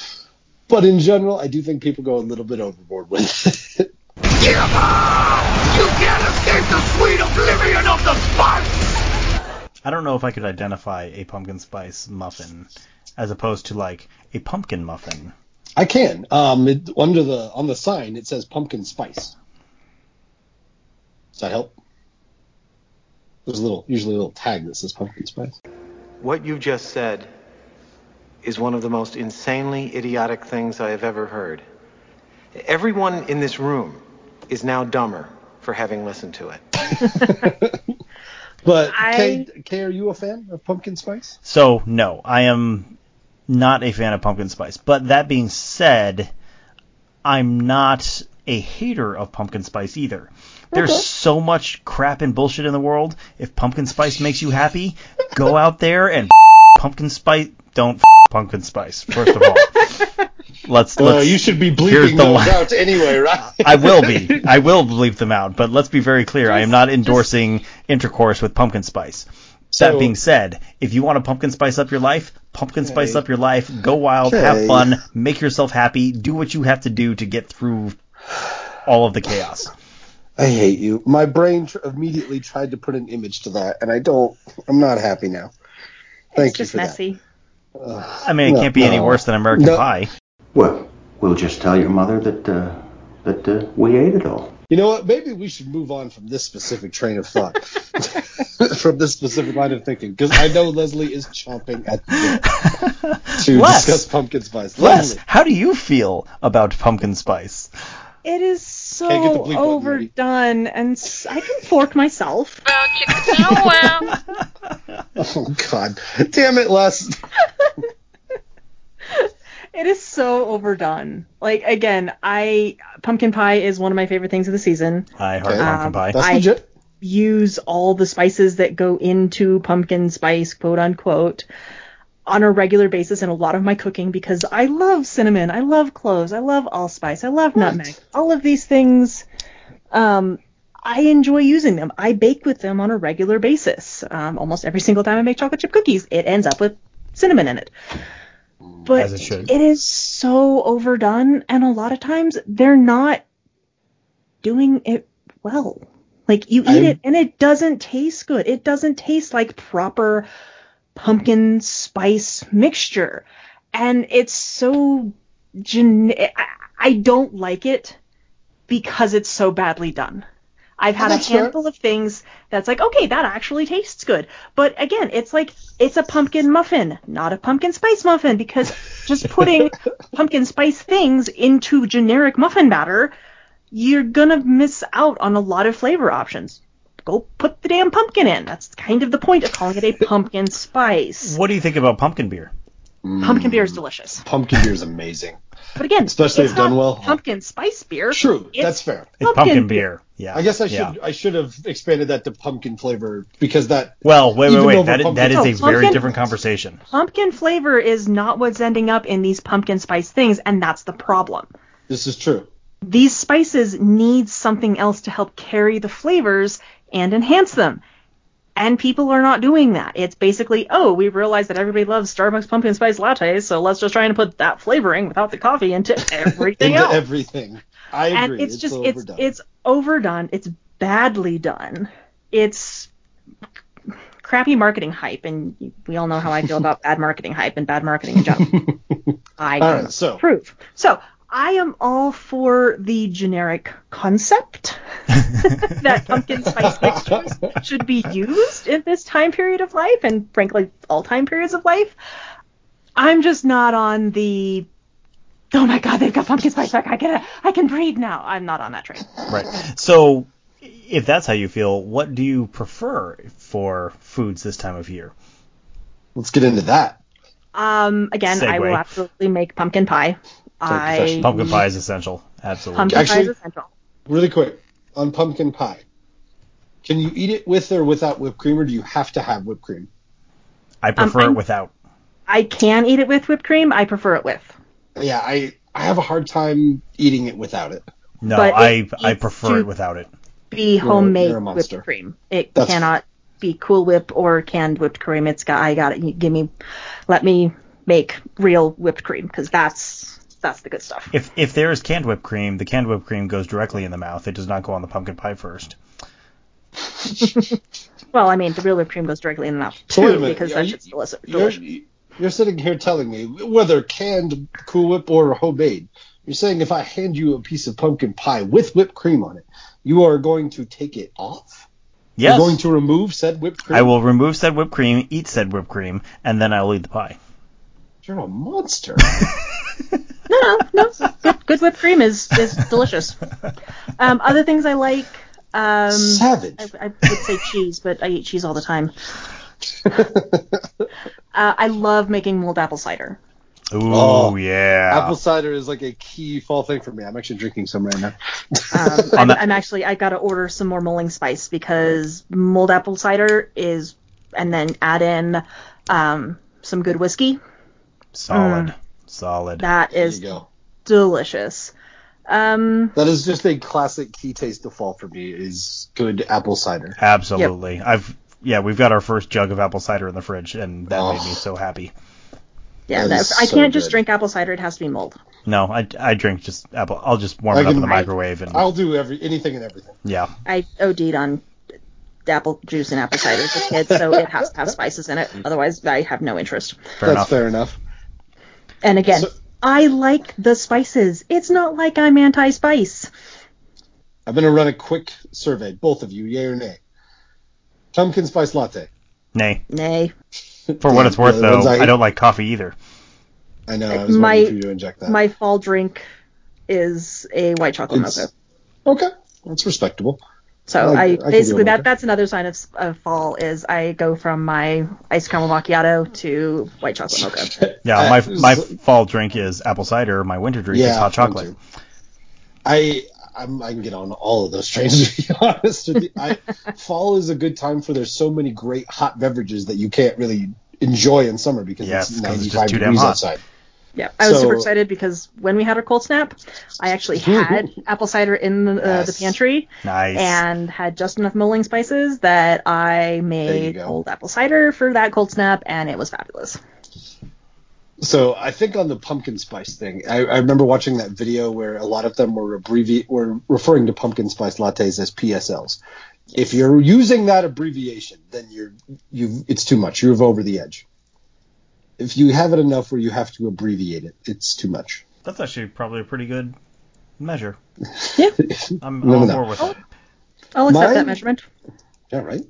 But in general, I do think people go a little bit overboard with it. Give up! You can't escape the sweet oblivion of the spice! I don't know if I could identify a pumpkin spice muffin as opposed to like a pumpkin muffin. I can. Um, it, under the on the sign it says pumpkin spice. Does that help? There's a little, usually a little tag that says pumpkin spice. What you just said is one of the most insanely idiotic things I have ever heard. Everyone in this room is now dumber for having listened to it. But I- Kay, Kay, are you a fan of pumpkin spice? So no, I am not a fan of pumpkin spice. But that being said, I'm not a hater of pumpkin spice either. There's Okay. so much crap and bullshit in the world. If pumpkin spice makes you happy, go out there and pumpkin spice. Don't pumpkin spice. First of all, let's. Well, let's you should be bleeping the those li- out anyway, right? I will be. I will bleep them out. But let's be very clear. I am not endorsing intercourse with pumpkin spice. that being said, if you want to pumpkin spice up your life, pumpkin spice Okay. up your life. Go wild, Okay. have fun, make yourself happy, do what you have to do to get through all of the chaos. I hate you. My brain tr- immediately tried to put an image to that, and I don't. I'm not happy now. Thank it's you just for messy. that. Ugh. I mean, it No, can't be any worse than American No. Pie. Well, we'll just tell your mother that uh, that uh, we ate it all. You know what? Maybe we should move on from this specific train of thought, from this specific line of thinking, because I know Leslie is chomping at the bit to Les. discuss pumpkin spice. Les, Leslie, how do you feel about pumpkin spice? It is so Can't get the bleep button overdone, and s- I can fork myself. oh God, damn it, Les. It is so overdone. Like again, I pumpkin pie is one of my favorite things of the season. I heart Okay. pumpkin Um, pie. That's I- legit. Use all the spices that go into pumpkin spice, quote unquote, on a regular basis in a lot of my cooking because I love cinnamon, I love cloves, I love allspice, I love nutmeg. All of these things, um, I enjoy using them. I bake with them on a regular basis. Um, almost every single time I make chocolate chip cookies, it ends up with cinnamon in it. But As it it is so overdone, and a lot of times they're not doing it well. Like you eat I'm- it and it doesn't taste good. It doesn't taste like proper pumpkin spice mixture. And it's so gen- I, I don't like it because it's so badly done. I've had a fair. handful of things that's like, okay, that actually tastes good. But again, it's like it's a pumpkin muffin, not a pumpkin spice muffin, because just putting pumpkin spice things into generic muffin batter, you're gonna miss out on a lot of flavor options. Go put the damn pumpkin in. That's kind of the point of calling it a pumpkin spice. What do you think about pumpkin beer? Mm. Pumpkin beer is delicious. Pumpkin beer is amazing. But again, Especially it's if done well. Pumpkin spice beer. True, It's that's fair. It's pumpkin beer. Yeah. I guess I should Yeah. I should have expanded that to pumpkin flavor because that Well, wait, wait, wait. over That is, pumpkin- that is No, a very different conversation. Pumpkin flavor is not what's ending up in these pumpkin spice things, and that's the problem. this is true. These spices need something else to help carry the flavors and enhance them. And people are not doing that. It's basically, oh, we realize that everybody loves Starbucks pumpkin spice lattes, so let's just try and put that flavoring without the coffee into everything Into else. everything. I agree. and it's, just it's overdone. it's overdone. It's badly done. It's crappy marketing hype, and we all know how I feel about bad marketing hype and bad marketing in general. I All right, so- prove. So I am all for the generic concept that pumpkin spice mixtures should be used in this time period of life, and frankly, all time periods of life. I'm just not on the. Oh my God, they've got pumpkin spice back. I can I can breathe now. I'm not on that train. Right. So, if that's how you feel, what do you prefer for foods this time of year? Let's get into that. Um, again, I will absolutely make pumpkin pie. I. Pumpkin pie is essential. Absolutely. pumpkin pie is essential. Really quick on pumpkin pie. Can you eat it with or without whipped cream, or do you have to have whipped cream? I um, prefer I'm- it without. I can eat it with whipped cream. I prefer it with. Yeah, I I have a hard time eating it without it. No, But I it I prefer it without it. Be homemade you're a monster. whipped cream. It That's- cannot be Cool Whip or canned whipped cream. It's got. I got it. You give me. Let me make real whipped cream because that's that's the good stuff. If if there is canned whipped cream, the canned whipped cream goes directly in the mouth. It does not go on the pumpkin pie first. Well, I mean, the real whipped cream goes directly in the mouth So wait a too because are that you- shit's delicious. You're, you're sitting here telling me whether canned Cool Whip or homemade. You're saying if I hand you a piece of pumpkin pie with whipped cream on it, you are going to take it off? Yes. You're going to remove said whipped cream? I will remove said whipped cream, eat said whipped cream, and then I'll eat the pie. You're a monster. No, no, no. Good, good whipped cream is is delicious. Um, other things I like. Um, Savage. I, I would say cheese, but I eat cheese all the time. uh, I love making mulled apple cider. Ooh, Oh, yeah. Apple cider is like a key fall thing for me. I'm actually drinking some right now. Um, I'm, I'm actually I gotta order some more mulling spice because mulled apple cider is, and then add in um, some good whiskey. Solid. Mm. Solid. That There is you go. delicious. Um, That is just a classic key taste to fall for me. Is good apple cider. Absolutely. I've yeah, we've got our first jug of apple cider in the fridge, and that Oh. made me so happy. yeah, That that- is I can't just good. drink apple cider; it has to be mulled. No, I, I drink just apple. I'll just warm I it up in the microwave and I'll do every anything and everything. yeah. I OD'd on apple juice and apple cider as a kid, so it has to have spices in it. Otherwise, I have no interest. Fair That's enough. fair enough. And again, So- I like the spices. It's not like I'm anti-spice. I'm gonna run a quick survey, both of you, yay or nay. Pumpkin spice latte. Nay. Nay. For what it's worth, though, I- I don't like coffee either. I know. I was My- waiting for you to inject that. My fall drink is a white chocolate It's- mocha. Okay, that's respectable. So I- I, I can basically that mocha. that's another sign of, of fall is I go from my iced caramel macchiato to white chocolate mocha. Yeah, uh, my my fall drink is apple cider. My winter drink is hot chocolate. I I'm, I can get on all of those trains to be honest with you. I, fall is a good time for there's so many great hot beverages that you can't really enjoy in summer because Yes, it's 'cause it's just 95 too damn degrees hot. outside. Yeah, I was So- super excited because when we had our cold snap, I actually had apple cider in the, uh, the pantry Nice. and had just enough mulling spices that I made cold apple cider for that cold snap, and it was fabulous. So I think on the pumpkin spice thing, I, I remember watching that video where a lot of them were abbrevi- were referring to pumpkin spice lattes as PSLs. If you're using that abbreviation, then you're you it's too much. You're over the edge. If you have it enough where you have to abbreviate it, it's too much. That's actually probably a pretty good measure. Yeah. I'm, No, I'm on no. board with it. I'll accept Mine- that measurement. Yeah, right.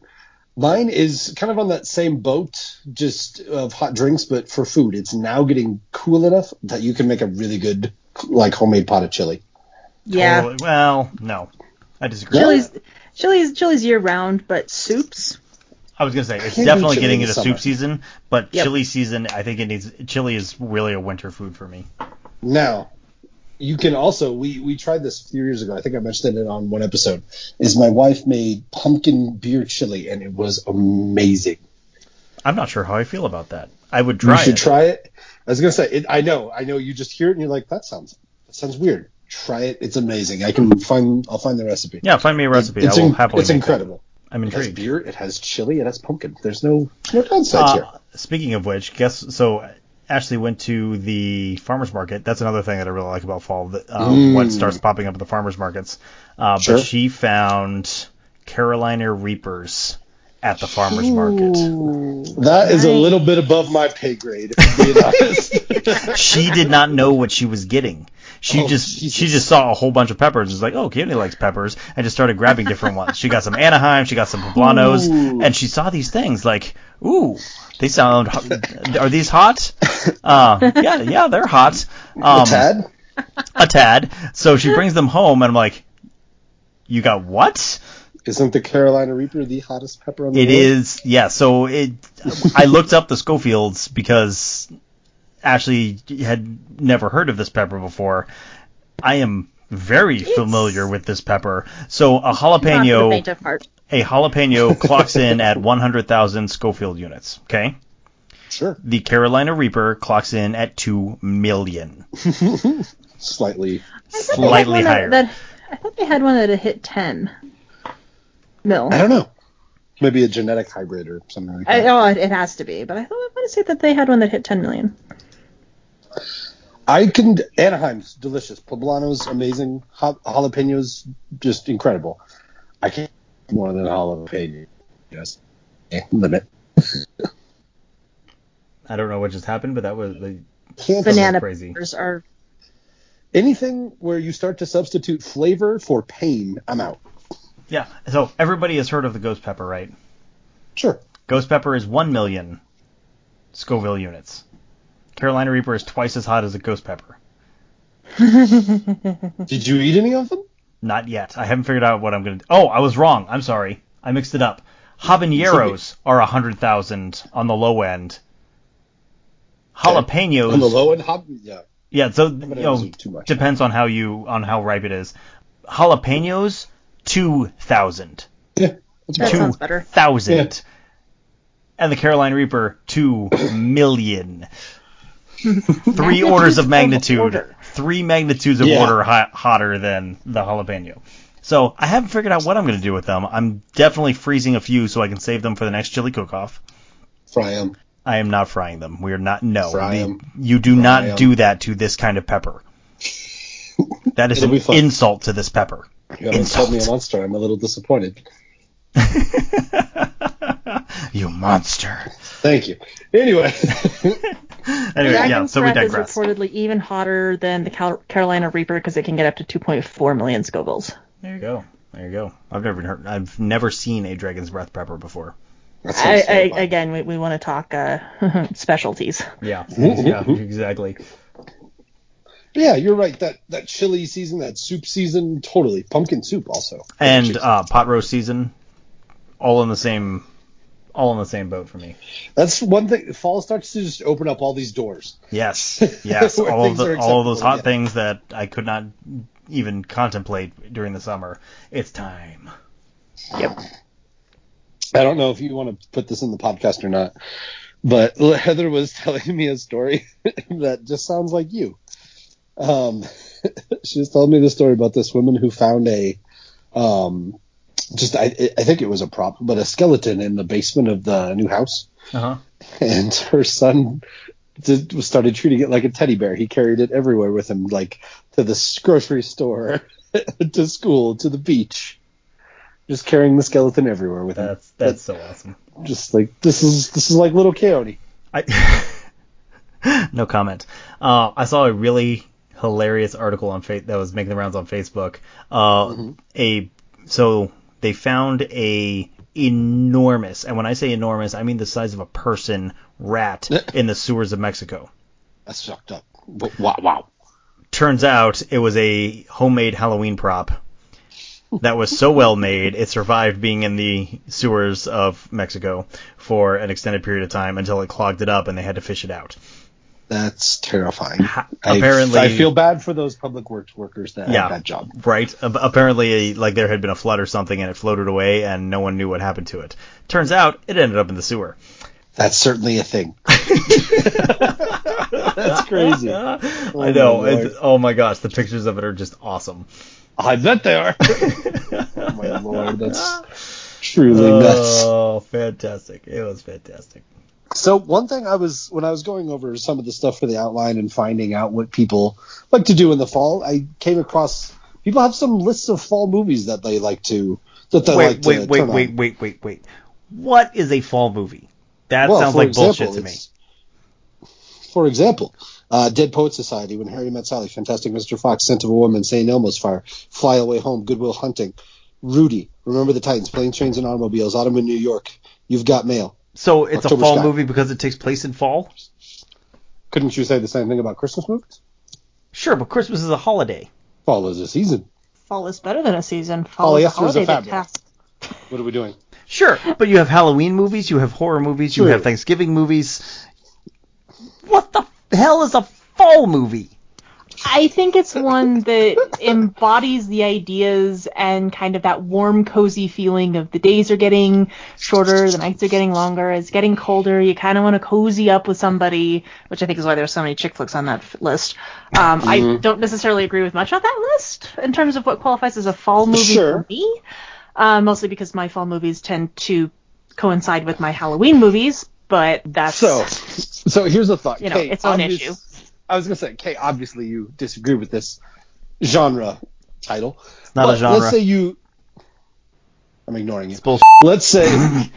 Mine is kind of on that same boat, just of hot drinks, but for food. It's now getting cool enough that you can make a really good, like homemade pot of chili. Yeah, Totally- Well, no, I disagree. chili's chili's chili's year round, but soups. I was gonna say it's definitely getting into summer. soup season, but Yep. chili season, I think it needs. Chili is really a winter food for me. Now, you can also we we tried this a few years ago. I think I mentioned it on one episode. Is my wife made pumpkin beer chili and it was amazing. I'm not sure how I feel about that. I would You try should it. try it. I was gonna say it. I know. I know. You just hear it and you're like, that sounds that sounds weird. Try it. It's amazing. I can find. I'll find the recipe. Yeah, find me a recipe. It's I will in- happily. It's incredible. I'm It has beer. It has chili. It has pumpkin. There's no no downsides here. Uh, speaking of which, guess so. Ashley went to the farmers market. That's another thing that I really like about fall. That, uh, Mm. What starts popping up at the farmers markets. Uh, Sure. But she found Carolina Reapers at the farmers market. That is a little bit above my pay grade, if I'm being honest. She did not know what she was getting. She Oh, just Jesus. she just saw a whole bunch of peppers. and Was like, oh, Katie likes peppers, and just started grabbing different ones. She got some Anaheim, she got some poblanos, Ooh. and she saw these things like, ooh, they sound. Are these hot? Uh, yeah, yeah, they're hot. Um, a tad. a tad. So she brings them home, and I'm like, you got what? Isn't the Carolina Reaper the hottest pepper on the It world? is, yeah. So it, I looked up the Scovilles because Ashley had never heard of this pepper before. I am very familiar with this pepper. So a Not for the jalapeno, faint of heart. a jalapeno clocks in at 100,000 Scoville units. Okay. Sure. The Carolina Reaper clocks in at 2 million. Slightly. Slightly One that- higher. That, I thought they had one that had hit 10 mil. I don't know. Maybe a genetic hybrid or something like I, that. oh, it, it has to be, but I thought I want to say that they had one that hit 10 million. I can. Anaheim's delicious. Poblanos amazing. Ja- Jalapenos just incredible. I can't more than a jalapeno. Yes. Limit. I don't know what just happened, but that was the Can't Banana crazy. are anything where you start to substitute flavor for pain. I'm out. Yeah. So everybody has heard of the ghost pepper, right? Sure. Ghost pepper is 1 million Scoville units. Carolina Reaper is twice as hot as a ghost pepper. Did you eat any of them? Not yet. I haven't figured out what I'm going to Oh, I was wrong. I'm sorry. I mixed it up. Habaneros are a 100,000 on the low end. Jalapenos. On the low end, hop, yeah. Yeah, so you know, are too much. depends on how you on how ripe it is. Jalapenos, two thousand. Yeah, That Two sounds better. thousand. And the Carolina Reaper, two million. Three orders of magnitude. order. Three magnitudes of Yeah. order hot, hotter than the jalapeno. So I haven't figured out what I'm going to do with them. I'm definitely freezing a few so I can save them for the next chili cook-off. Fry them. I am not frying them. We are not. No, Fry The- you do Fry not 'em. do that to this kind of pepper. That is an insult to this pepper. You haven't Insult. called me a monster. I'm a little disappointed. you monster. Thank you. Anyway, Anyway, yeah. Dragon's So we Breath is reportedly even hotter than the Cal- Carolina Reaper because it can get up to 2.4 million Scovilles. There you go. There you go. I've never heard. I've never seen a dragon's breath pepper before. I, I, again, we, we want to talk uh, specialties. Yeah. yeah. Exactly. yeah, you're right. That that chili season, that soup season, totally. Pumpkin soup also. And uh, pot roast season, all in the same, all in the same boat for me. that's one thing. Fall starts to just open up all these doors. Yes. Yes. All of the all of those hot again. things that I could not even contemplate during the summer. It's time. Yep. I don't know if you want to put this in the podcast or not, but Heather was telling me a story that just sounds like you. Um, she was telling me the story about this woman who found a, um, just I, I think it was a prop, but a skeleton in the basement of the new house, Uh huh. and her son did, started treating it like a teddy bear. He carried it everywhere with him, like to the grocery store, to school, to the beach. Just carrying the skeleton everywhere with him. That's that's so awesome. just like this is this is like little coyote. I no comment. Uh, I saw a really hilarious article on fa- that was making the rounds on Facebook. Uh, A so they found a enormous, and when I say enormous, I mean the size of a person rat in the sewers of Mexico. That's fucked up. Wow, wow. Turns out it was a homemade Halloween prop that was so well made it survived being in the sewers of Mexico for an extended period of time until it clogged it up and they had to fish it out. That's terrifying. Ha- apparently- I, feel bad for those public works workers that Yeah. have that job. Right. Apparently, like there had been a flood or something, and it floated away, and no one knew what happened to it. Turns out, it ended up in the sewer. That's certainly a thing. That's crazy. I oh know. Oh my gosh, the pictures of it are just awesome. I bet they are. oh my lord, that's truly oh, nuts. Oh, fantastic! It was fantastic. So one thing I was when I was going over some of the stuff for the outline and finding out what people like to do in the fall, I came across people have some lists of fall movies that they like to that they Wait, like to wait, wait, turn on. wait, wait, wait, wait. What is a fall movie? That Well, sounds like example, bullshit to me. For example, uh, Dead Poet Society, When Harry Met Sally, Fantastic Mr. Fox, Scent of a Woman, St. Elmo's Fire, Fly Away Home, Good Will Hunting, Rudy, Remember the Titans, Planes, Trains, and Automobiles, Autumn in New York, You've Got Mail. So it's October a fall Sky. movie because it takes place in fall. Couldn't you say the same thing about Christmas movies? Sure, but Christmas is a holiday. Fall is a season. Fall is better than a season. Fall oh, is a Polyester a holiday that fabric. What are we doing? Sure, but you have Halloween movies, you have horror movies, you True. have Thanksgiving movies. What the hell is a fall movie? I think it's one that embodies the ideas and kind of that warm, cozy feeling of the days are getting shorter, the nights are getting longer, it's getting colder. You kind of want to cozy up with somebody, which I think is why there's so many chick flicks on that f- list. Um, I don't necessarily agree with much on that list in terms of what qualifies as a fall movie Sure. for me, uh, mostly because my fall movies tend to coincide with my Halloween movies. But that's So, so here's the thought. You know, Kate, its own obvious- issue. I was gonna say, Kate, obviously you disagree with this genre title. It's not a genre. Let's say you. I'm ignoring you. It's bullshit. Let's say.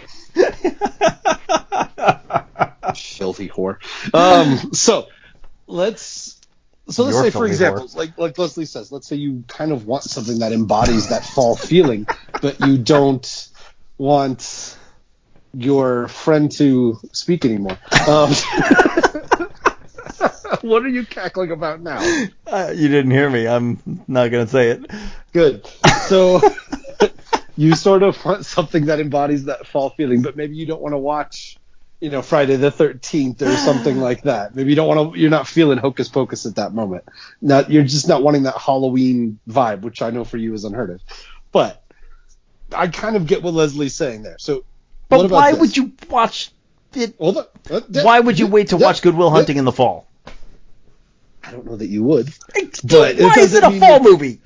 Filthy whore. Um, so let's. So let's You're say, for example, whore. like like Leslie says, let's say you kind of want something that embodies that fall feeling, but you don't want your friend to speak anymore. Um, what are you cackling about now? Uh, you didn't hear me. I'm not gonna say it. Good. So you sort of want something that embodies that fall feeling, but maybe you don't want to watch you know, Friday the 13th or something like that. Maybe you don't want to, you're not feeling hocus pocus at that moment. Not, you're just not wanting that Halloween vibe, which I know for you is unheard of. But I kind of get what Leslie's saying there. So, But why this? would you watch it? Hold on. Uh, that- Why would you wait to that- watch Good Will that- Hunting in the fall? I don't know that you would. Dude, But why is it a fall that- movie?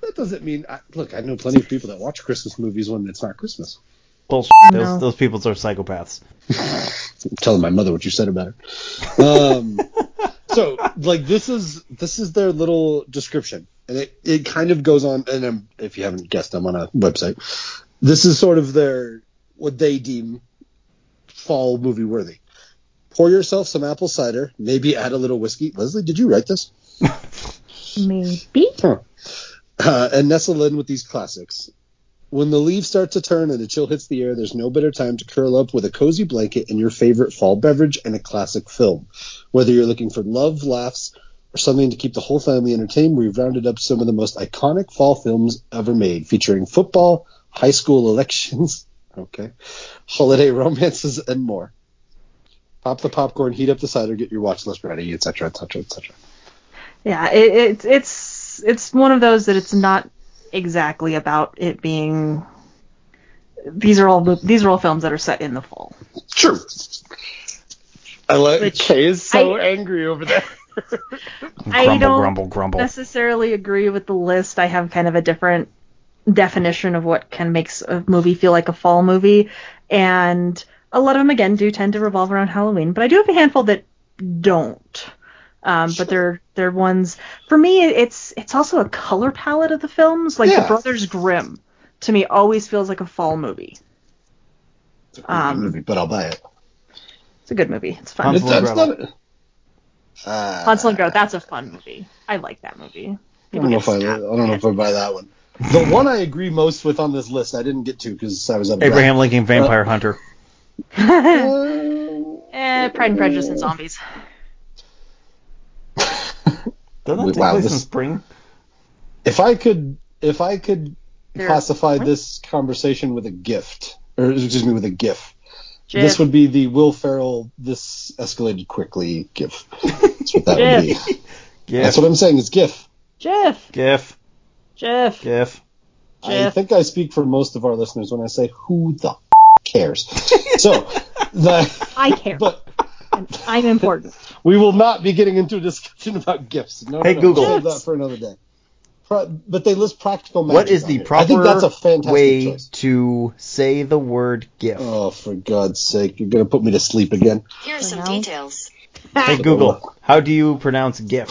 That doesn't mean. I, look, I know plenty of people that watch Christmas movies when it's not Christmas. Bullshit. No. Those, those people are psychopaths. I'm telling my mother what you said about her. Um, so like this is this is their little description, and it, it kind of goes on. And um if you haven't guessed, I'm on a website. This is sort of their what they deem fall movie worthy. Pour yourself some apple cider, maybe add a little whiskey. Leslie, did you write this? Maybe. Huh. Uh, and nestle in with these classics. When the leaves start to turn and the chill hits the air, there's no better time to curl up with a cozy blanket and your favorite fall beverage and a classic film. Whether you're looking for love, laughs, or something to keep the whole family entertained, we've rounded up some of the most iconic fall films ever made, featuring football, high school elections, okay, holiday romances, and more. Pop the popcorn, heat up the cider, get your watch list ready, etc., etc., etc. Yeah, it, it's it's it's one of those that it's not exactly about it being. These are all these are all films that are set in the fall. True. I like Which Kay is so I- angry over there. I don't grumble, grumble. necessarily agree with the list. I have kind of a different definition of what can makes a movie feel like a fall movie, and a lot of them again do tend to revolve around Halloween. But I do have a handful that don't. Um, but they're they're ones for me. It's it's also a color palette of the films. Like Yeah. The Brothers Grimm, to me, always feels like a fall movie. It's a creepy Um, movie, but I'll buy it. It's a good movie. It's fun. Hansel and That's Gretel. not. Uh, Hansel and Gretel. That's a fun movie. I like that movie. I don't know if I. I don't know if I buy that one. The one I agree most with on this list, I didn't get to because I was at a Abraham Lincoln Vampire Hunter. Eh, Pride and Prejudice and zombies. Doesn't that take Wow, place this- in spring? If I could, if I could They're- classify this conversation with a gift, or excuse me, with a GIF, Jif. this would be the Will Ferrell. This escalated quickly. GIF. That's what that would be. GIF. That's what I'm saying. It's GIF. Jeff. GIF. Jeff. GIF. I think I speak for most of our listeners when I say, "Who the f- cares?" so, the, I care. but I'm important. we will not be getting into a discussion about gifts. No, no, Hey, no. Google. Save that for another day. But they list practical magic. What is the here. proper I think that's a fantastic way choice. to say the word gift? Oh, for God's sake! You're gonna put me to sleep again. Here are some details. Hey Google, how do you pronounce GIF?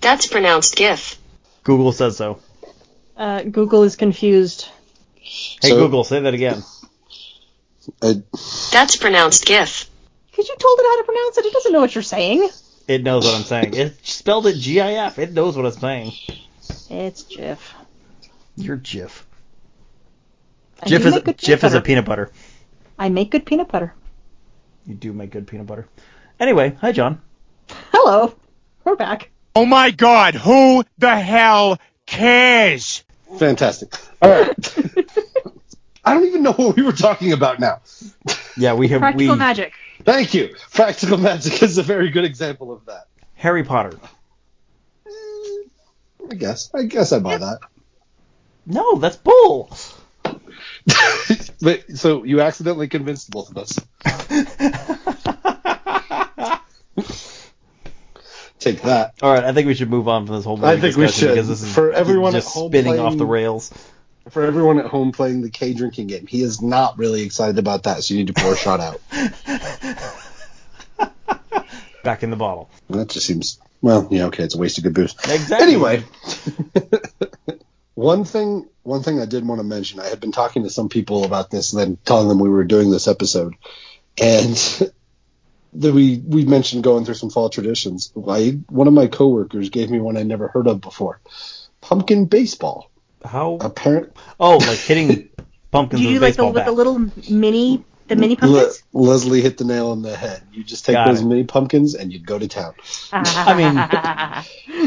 That's pronounced GIF. Google says so. Uh, Google is confused. Hey So- Google, say that again. I, That's pronounced GIF. Because you told it how to pronounce it. It doesn't know what you're saying. It knows what I'm saying. It spelled it G-I-F. It knows what I'm saying. It's Jif. You're Jif. I Jif is make good Jif peanut is a peanut butter. I make good peanut butter. You do make good peanut butter. Anyway, hi John. Hello. We're back. Oh my god, who the hell cares? fantastic. All right. I don't even know what we were talking about now. Yeah, we have Practical we magic. Thank you. Practical magic is a very good example of that. Harry Potter. Eh, I guess. I guess I buy that. No, that's bull. but so you accidentally convinced both of us. Take that. All right, I think we should move on from this whole I think we should. because this is For everyone just at home spinning playing- off the rails. For everyone at home playing the K drinking game, he is not really excited about that, so you need to pour a shot out. Back in the bottle. That just seems well, yeah, okay, it's a waste of good booze. Exactly. Anyway, one thing one thing I did want to mention, I had been talking to some people about this and then telling them we were doing this episode. And that we we mentioned going through some fall traditions. I, one of my coworkers gave me one I never heard of before. Pumpkin baseball. How? Apparent Oh, like hitting pumpkins Do you with do a like the, with the little mini, the mini Le- pumpkins? Leslie hit the nail on the head. You just take Got those it. mini pumpkins and you'd go to town. I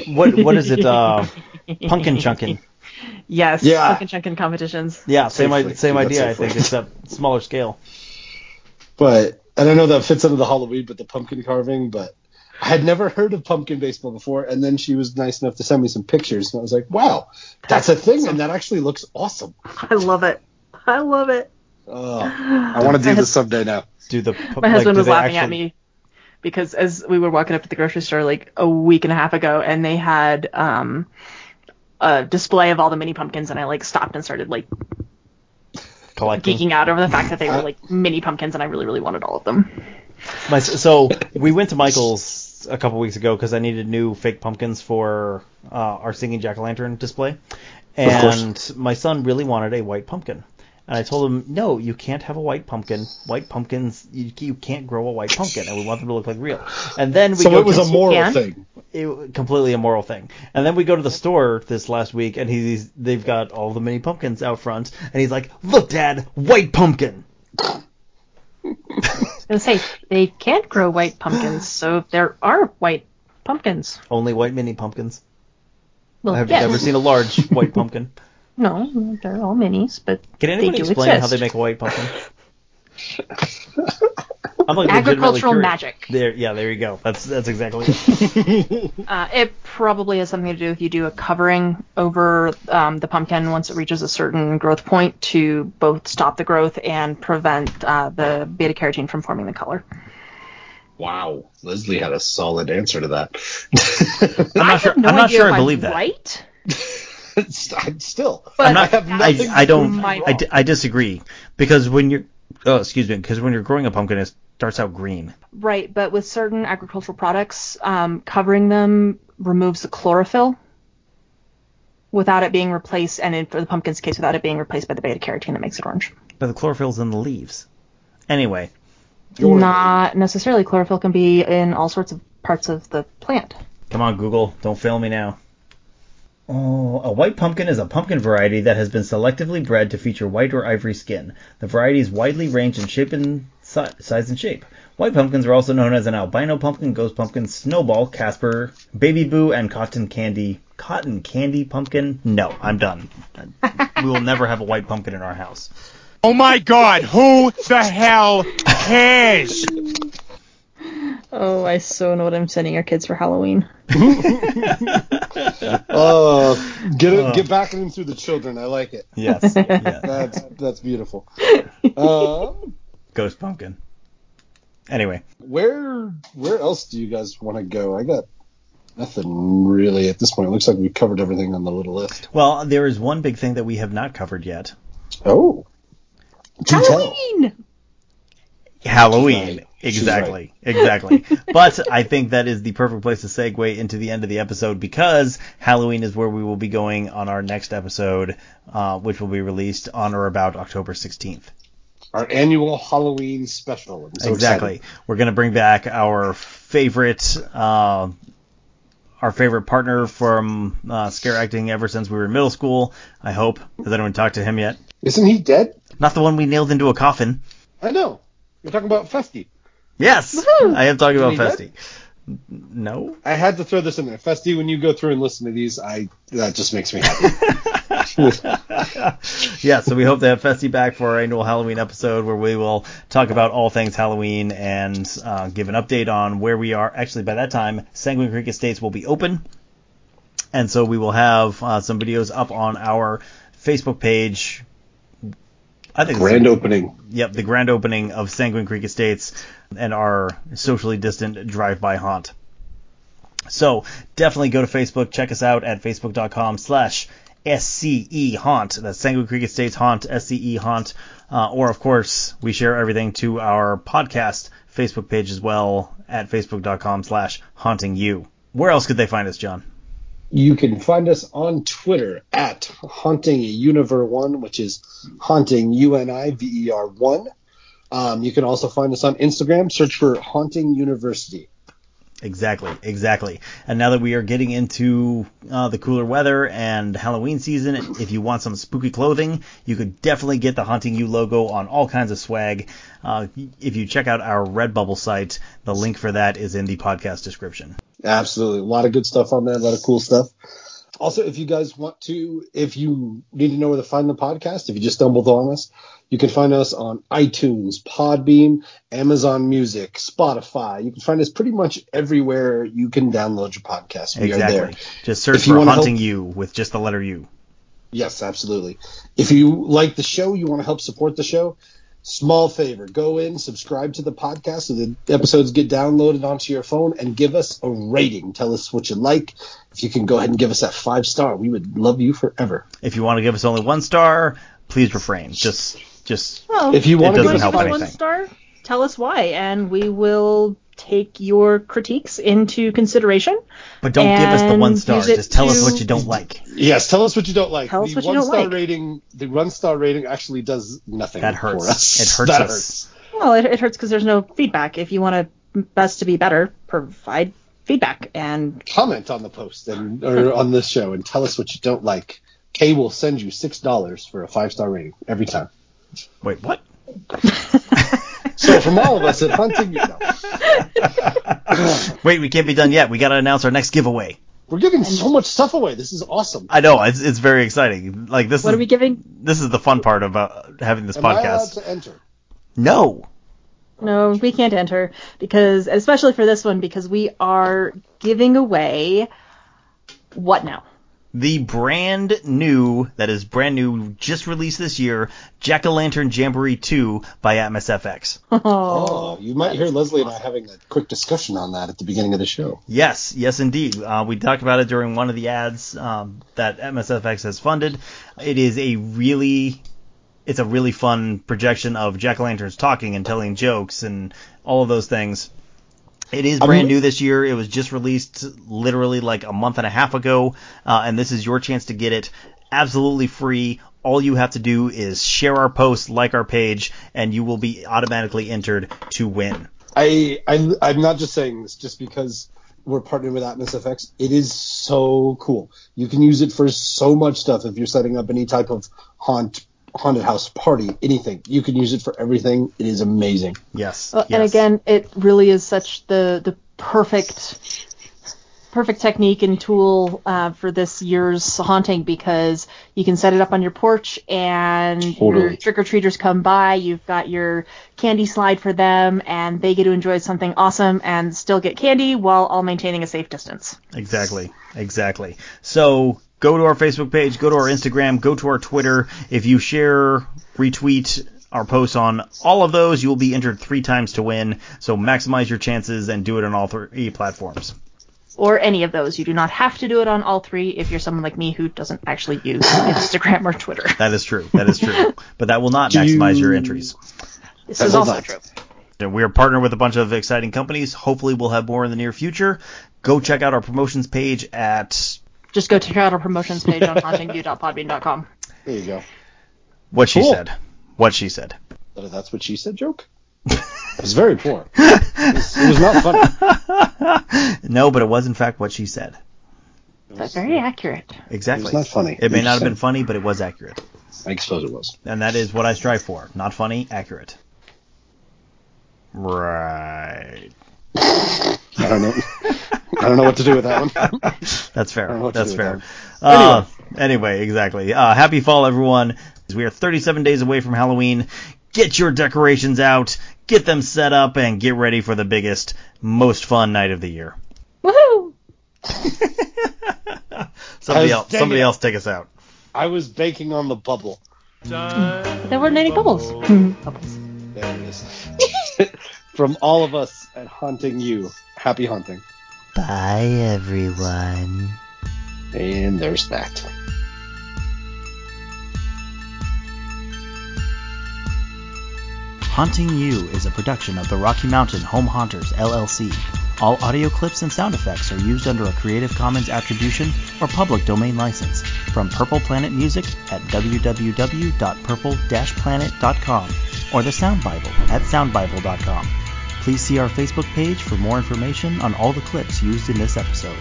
mean, what what is it? Uh, pumpkin chunking. yes. Yeah. Pumpkin chunkin competitions. Yeah, same Safely. same Do that idea. I think, except smaller scale. But and I know that fits into the Halloween, but the pumpkin carving, but I had never heard of pumpkin baseball before, and then she was nice enough to send me some pictures, and I was like, wow, that's a thing, and that actually looks awesome. I love it. I love it. Oh, I want to do this someday now. Do the My husband was laughing at me because as we were walking up to the grocery store like a week and a half ago, and they had um, a display of all the mini pumpkins, and I like stopped and started like collecting. geeking out over the fact that they were like mini pumpkins, and I really, really wanted all of them. My, so we went to Michael's a couple weeks ago because I needed new fake pumpkins for uh, our singing jack o' lantern display, and my son really wanted a white pumpkin. And I told him, no, you can't have a white pumpkin. White pumpkins, you, you can't grow a white pumpkin, and we want them to look like real. And then we So go it was to, a moral thing. it, completely a moral thing. And then we go to the store this last week, and he's they've got all the mini pumpkins out front, and he's like, "Look, Dad, white pumpkin." I was gonna say they can't grow white pumpkins, so there are white pumpkins. Only white mini pumpkins. Well, I've yes. never seen a large white pumpkin. No, they're all minis, but Can they anybody do explain exist. how they make a white pumpkin? I'm like Agricultural magic. There, yeah, there you go. That's that's exactly it. Uh, it probably has something to do with you do a covering over um, the pumpkin once it reaches a certain growth point to both stop the growth and prevent uh, the beta carotene from forming the color. Wow, Leslie had a solid answer to that. I'm not sure. no I'm not sure I believe I'm that. Right? Still, But I'm not. I have I, nothing I to don't. I, I disagree because when you're. Oh, excuse me. Because when you're growing a pumpkin, it starts out green. Right, but with certain agricultural products, um, covering them removes the chlorophyll without it being replaced, and in, for the pumpkin's case, without it being replaced by the beta carotene that makes it orange. But the chlorophyll's in the leaves. Anyway, Not necessarily. Chlorophyll can be in all sorts of parts of the plant. Come on, Google. Don't fail me now. Oh, a white pumpkin is a pumpkin variety that has been selectively bred to feature white or ivory skin. The variety is widely ranged in shape and si- size and shape. White pumpkins are also known as an albino pumpkin, ghost pumpkin, snowball, Casper, baby boo, and cotton candy. Cotton candy pumpkin? No, I'm done. we will never have a white pumpkin in our house. Oh my god, who the hell cares? Oh, I so know what I'm sending our kids for Halloween. Oh, get it, get back at him through the children. I like it. Yes. yes. That's that's beautiful. Um, Ghost pumpkin. Anyway, where where else do you guys want to go? I got nothing really at this point. It looks like we covered everything on the little list. well, there is one big thing that we have not covered yet. Oh, do tell. Halloween! Halloween. She's right. Exactly. Exactly. but I think that is the perfect place to segue into the end of the episode because Halloween is where we will be going on our next episode, uh, which will be released on or about October 16th. Our annual Halloween special. So exactly. excited. We're going to bring back our favorite, uh, our favorite partner from uh, scare acting ever since we were in middle school. I hope. Has anyone talked to him yet? Isn't he dead? Not the one we nailed into a coffin. I know. You're talking about Festy. Yes, I am talking about Is he Festy. No. I had to throw this in there. Festy, when you go through and listen to these, I that just makes me happy. yeah, so we hope to have Festy back for our annual Halloween episode where we will talk about all things Halloween and uh, give an update on where we are. Actually, by that time, Sanguine Creek Estates will be open. And so we will have uh, some videos up on our Facebook page. I think Grand opening. Yep, the grand opening of Sanguine Creek Estates and our socially distant drive-by haunt. So definitely go to Facebook, check us out at facebook.com slash SCE Haunt. That's Sanguine Creek Estates Haunt, SCE Haunt. Uh, or, of course, we share everything to our podcast Facebook page as well at facebook.com slash haunting you. Where else could they find us, John? You can find us on Twitter at Haunting Univer One, which is Haunting U N I V E R One. Um, you can also find us on Instagram. Search for Haunting University. Exactly, exactly. And now that we are getting into uh, the cooler weather and Halloween season, if you want some spooky clothing, you could definitely get the Haunting You logo on all kinds of swag. Uh, if you check out our Redbubble site, the link for that is in the podcast description. Absolutely, a lot of good stuff on there, a lot of cool stuff. Also, if you guys want to, if you need to know where to find the podcast, if you just stumbled on us, you can find us on iTunes, Podbean, Amazon Music, Spotify. You can find us pretty much everywhere you can download your podcast. We exactly. are there. Just search If for Haunting help- You with just the letter U. Yes, absolutely. If you like the show, you want to help support the show, small favor, go in, subscribe to the podcast so the episodes get downloaded onto your phone and give us a rating. Tell us what you like. If you can go ahead and give us that five star, we would love you forever. If you want to give us only one star, please refrain. Just, just Well, If you it want to doesn't give help us one anything. star, tell us why, and we will take your critiques into consideration. But don't give us the one star. Just tell us what you don't like. Yes, tell us what you don't like. Tell us the what you one don't star like. rating, the one star rating actually does nothing That hurts. for us. It hurts that us. hurts. Well, it, it hurts because there's no feedback. If you want to us to be better, provide feedback. And Comment on the post and or on this show and tell us what you don't like. Kay will send you six dollars for a five star rating every time. Wait, what? So from all of us at Hunting, you know, Wait, we can't be done yet. We got to announce our next giveaway. we're giving so much stuff away. This is awesome. I know it's it's very exciting. Like this what is are we giving? this is the fun part about uh, having this Am I allowed podcast. to enter? No. No, we can't enter because, especially for this one, because we are giving away what now? The brand new, that is brand new, just released this year, Jack o' Lantern Jamboree 2 by Atmos FX. Oh, you might hear Leslie and I having a quick discussion on that at the beginning of the show. Yes, yes, indeed. Uh, we talked about it during one of the ads um, that Atmos FX has funded. It is a really, it's a really fun projection of jack o' lanterns talking and telling jokes and all of those things. It is I'm- brand new this year. It was just released literally like a month and a half ago, uh, and this is your chance to get it absolutely free. All you have to do is share our post, like our page, and you will be automatically entered to win. I, I I'm not just saying this just because we're partnered with Atmos FX. It is so cool. You can use it for so much stuff. If you're setting up any type of haunt haunted house party, anything, you can use it for everything. It is amazing. Yes. Well, yes. And again, it really is such the the perfect perfect technique and tool uh, for this year's haunting because you can set it up on your porch and your trick or treaters come by. You've got your candy slide for them, and they get to enjoy something awesome and still get candy while all maintaining a safe distance. Exactly. Exactly. So go to our Facebook page, go to our Instagram, go to our Twitter. If you share, retweet our posts on all of those, you will be entered three times to win. So maximize your chances and do it on all three platforms. Or any of those. You do not have to do it on all three if you're someone like me who doesn't actually use Instagram or Twitter. That is true. That is true. but that will not maximize you- your entries. This That is also not. true. We are partnered with a bunch of exciting companies. Hopefully, we'll have more in the near future. Go check out our promotions page at Just go check out our promotions page on hauntingu.podbean.com. There you go. what she Cool. said. What she said. But that's what she said. Joke. It was very poor. It was, it was not funny. No, but it was in fact what she said. That's very accurate. Exactly. It was not funny. It may not have been funny, but it was accurate. I suppose it was. And that is what I strive for. Not funny, accurate. Right. I don't know. I don't know what to do with that one. That's fair. I don't know what to That's fair. that Uh, anyway, exactly. Uh, happy fall, everyone. We are 37 days away from Halloween. Get your decorations out, get them set up, and get ready for the biggest, most fun night of the year. Woohoo! Somebody else, somebody it. else, take us out. I was baking on the bubble. But there weren't any bubbles. bubbles. There it is. From all of us at Haunting U, happy hunting. Bye, everyone. And there's that. Haunting U is a production of the Rocky Mountain Home Haunters, LLC. All audio clips and sound effects are used under a Creative Commons Attribution or Public Domain license from Purple Planet Music at www.purple-planet.com or the Sound Bible at soundbible.com. Please see our Facebook page for more information on all the clips used in this episode.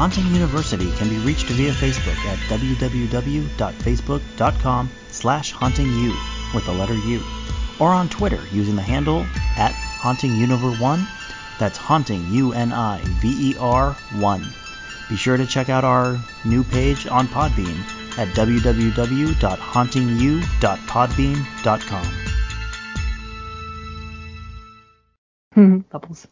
Haunting University can be reached via Facebook at www.facebook.com slash hauntingu with the letter U, or on Twitter using the handle at hauntinguniver1. That's haunting U-N-I-V-E-R 1. Be sure to check out our new page on Podbean at www.hauntingu.podbean.com. Bubbles.